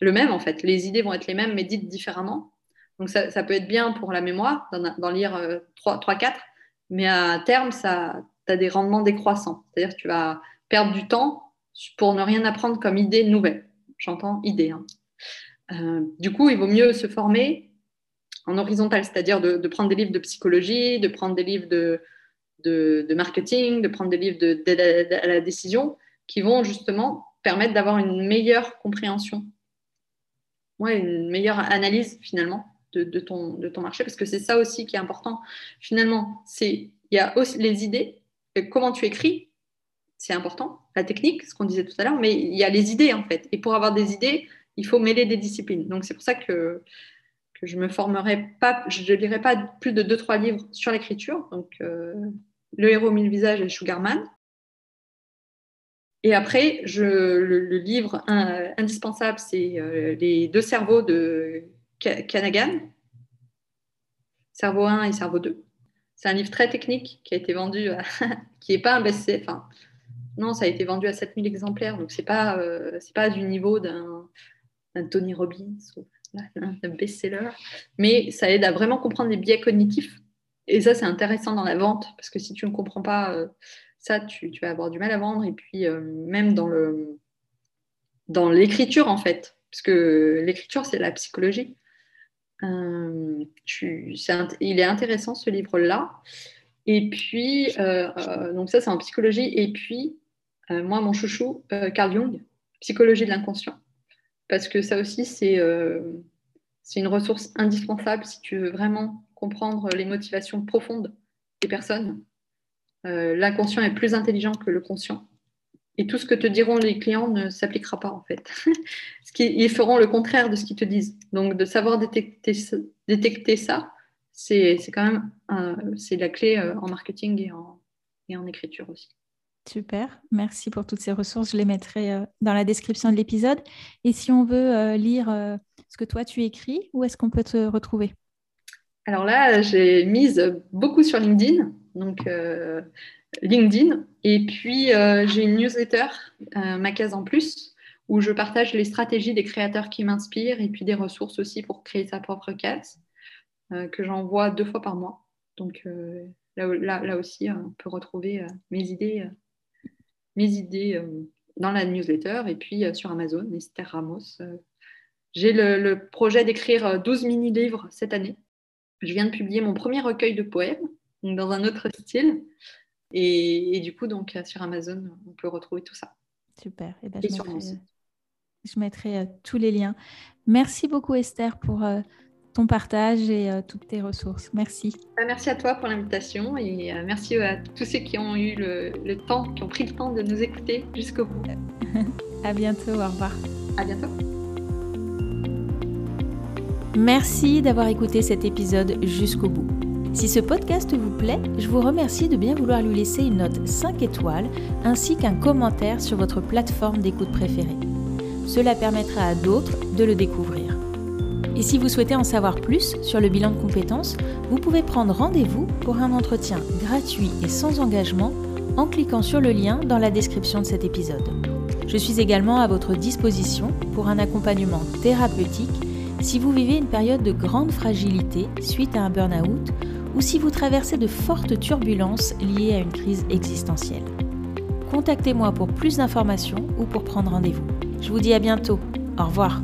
Speaker 2: le même, en fait. Les idées vont être les mêmes, mais dites différemment. Donc, ça, peut être bien pour la mémoire, d'en lire 3-4, euh, mais à terme, tu as des rendements décroissants. C'est-à-dire que tu vas perdre du temps pour ne rien apprendre comme idée nouvelle. J'entends idée. Hein. Euh, du coup, il vaut mieux se former en horizontal, c'est-à-dire de, prendre des livres de psychologie, de prendre des livres de, marketing, de prendre des livres d'aide à la décision qui vont justement permettre d'avoir une meilleure compréhension, ouais, une meilleure analyse finalement de, ton, marché, parce que c'est ça aussi qui est important. Finalement, il y a aussi les idées, comment tu écris, c'est important, la technique, ce qu'on disait tout à l'heure, mais il y a les idées en fait. Et pour avoir des idées, il faut mêler des disciplines. Donc c'est pour ça que, que je me formerai pas, je ne lirai pas plus de 2-3 livres sur l'écriture. Donc euh, le héros mille visages et Sugarman. Et après, le, livre indispensable, c'est euh, Les deux cerveaux de Kanagan, Cerveau 1 et Cerveau 2. C'est un livre très technique qui a été vendu, qui n'est pas un best-seller. Non, ça a été vendu à 7000 exemplaires, donc ce n'est pas, euh, pas du niveau d'un Tony Robbins best-seller. Mais ça aide à vraiment comprendre les biais cognitifs et ça, c'est intéressant dans la vente, parce que si tu ne comprends pas euh, ça, tu, vas avoir du mal à vendre. Et puis, euh, même dans, le, dans l'écriture, en fait, parce que l'écriture, c'est la psychologie. Euh, il est intéressant, ce livre-là. Et puis, donc ça, c'est en psychologie. Et puis, moi, mon chouchou, Carl Jung, Psychologie de l'inconscient. Parce que ça aussi, c'est, c'est une ressource indispensable si tu veux vraiment comprendre les motivations profondes des personnes. Euh, l'inconscient est plus intelligent que le conscient. Et tout ce que te diront les clients ne s'appliquera pas en fait. ils feront le contraire de ce qu'ils te disent. Donc de savoir détecter, ça, c'est quand même la clé euh, en marketing et en écriture aussi.
Speaker 1: Super, merci pour toutes ces ressources. Je les mettrai euh, dans la description de l'épisode. Et si on veut lire ce que toi tu écris, où est-ce qu'on peut te retrouver?
Speaker 2: Alors là, j'ai mise beaucoup sur LinkedIn, donc euh, LinkedIn, et puis euh, j'ai une newsletter, euh, ma case en plus, où je partage les stratégies des créateurs qui m'inspirent et puis des ressources aussi pour créer sa propre case, que j'envoie deux fois par mois. Donc là, aussi, on peut retrouver mes idées, mes idées dans la newsletter et puis sur Amazon, Esther Ramos. j'ai le projet d'écrire 12 mini-livres cette année je viens de publier mon premier recueil de poèmes, dans un autre style. Et, du coup, donc sur Amazon, on peut retrouver tout ça.
Speaker 1: Super. Et, ben, je, mettrai, je, mettrai, euh, tous les liens. Merci beaucoup Esther pour euh, ton partage et euh, toutes tes ressources. Merci.
Speaker 2: Bah, merci à toi pour l'invitation et merci à tous ceux qui ont eu le, le, temps, qui ont pris le temps de nous écouter jusqu'au bout.
Speaker 1: à bientôt. Au revoir.
Speaker 2: À bientôt.
Speaker 1: Merci d'avoir écouté cet épisode jusqu'au bout. Si ce podcast vous plaît, je vous remercie de bien vouloir lui laisser une note 5 étoiles ainsi qu'un commentaire sur votre plateforme d'écoute préférée. Cela permettra à d'autres de le découvrir. Et si vous souhaitez en savoir plus sur le bilan de compétences, vous pouvez prendre rendez-vous pour un entretien gratuit et sans engagement en cliquant sur le lien dans la description de cet épisode. Je suis également à votre disposition pour un accompagnement thérapeutique si vous vivez une période de grande fragilité suite à un burn-out ou si vous traversez de fortes turbulences liées à une crise existentielle. Contactez-moi pour plus d'informations ou pour prendre rendez-vous. Je vous dis à bientôt. Au revoir.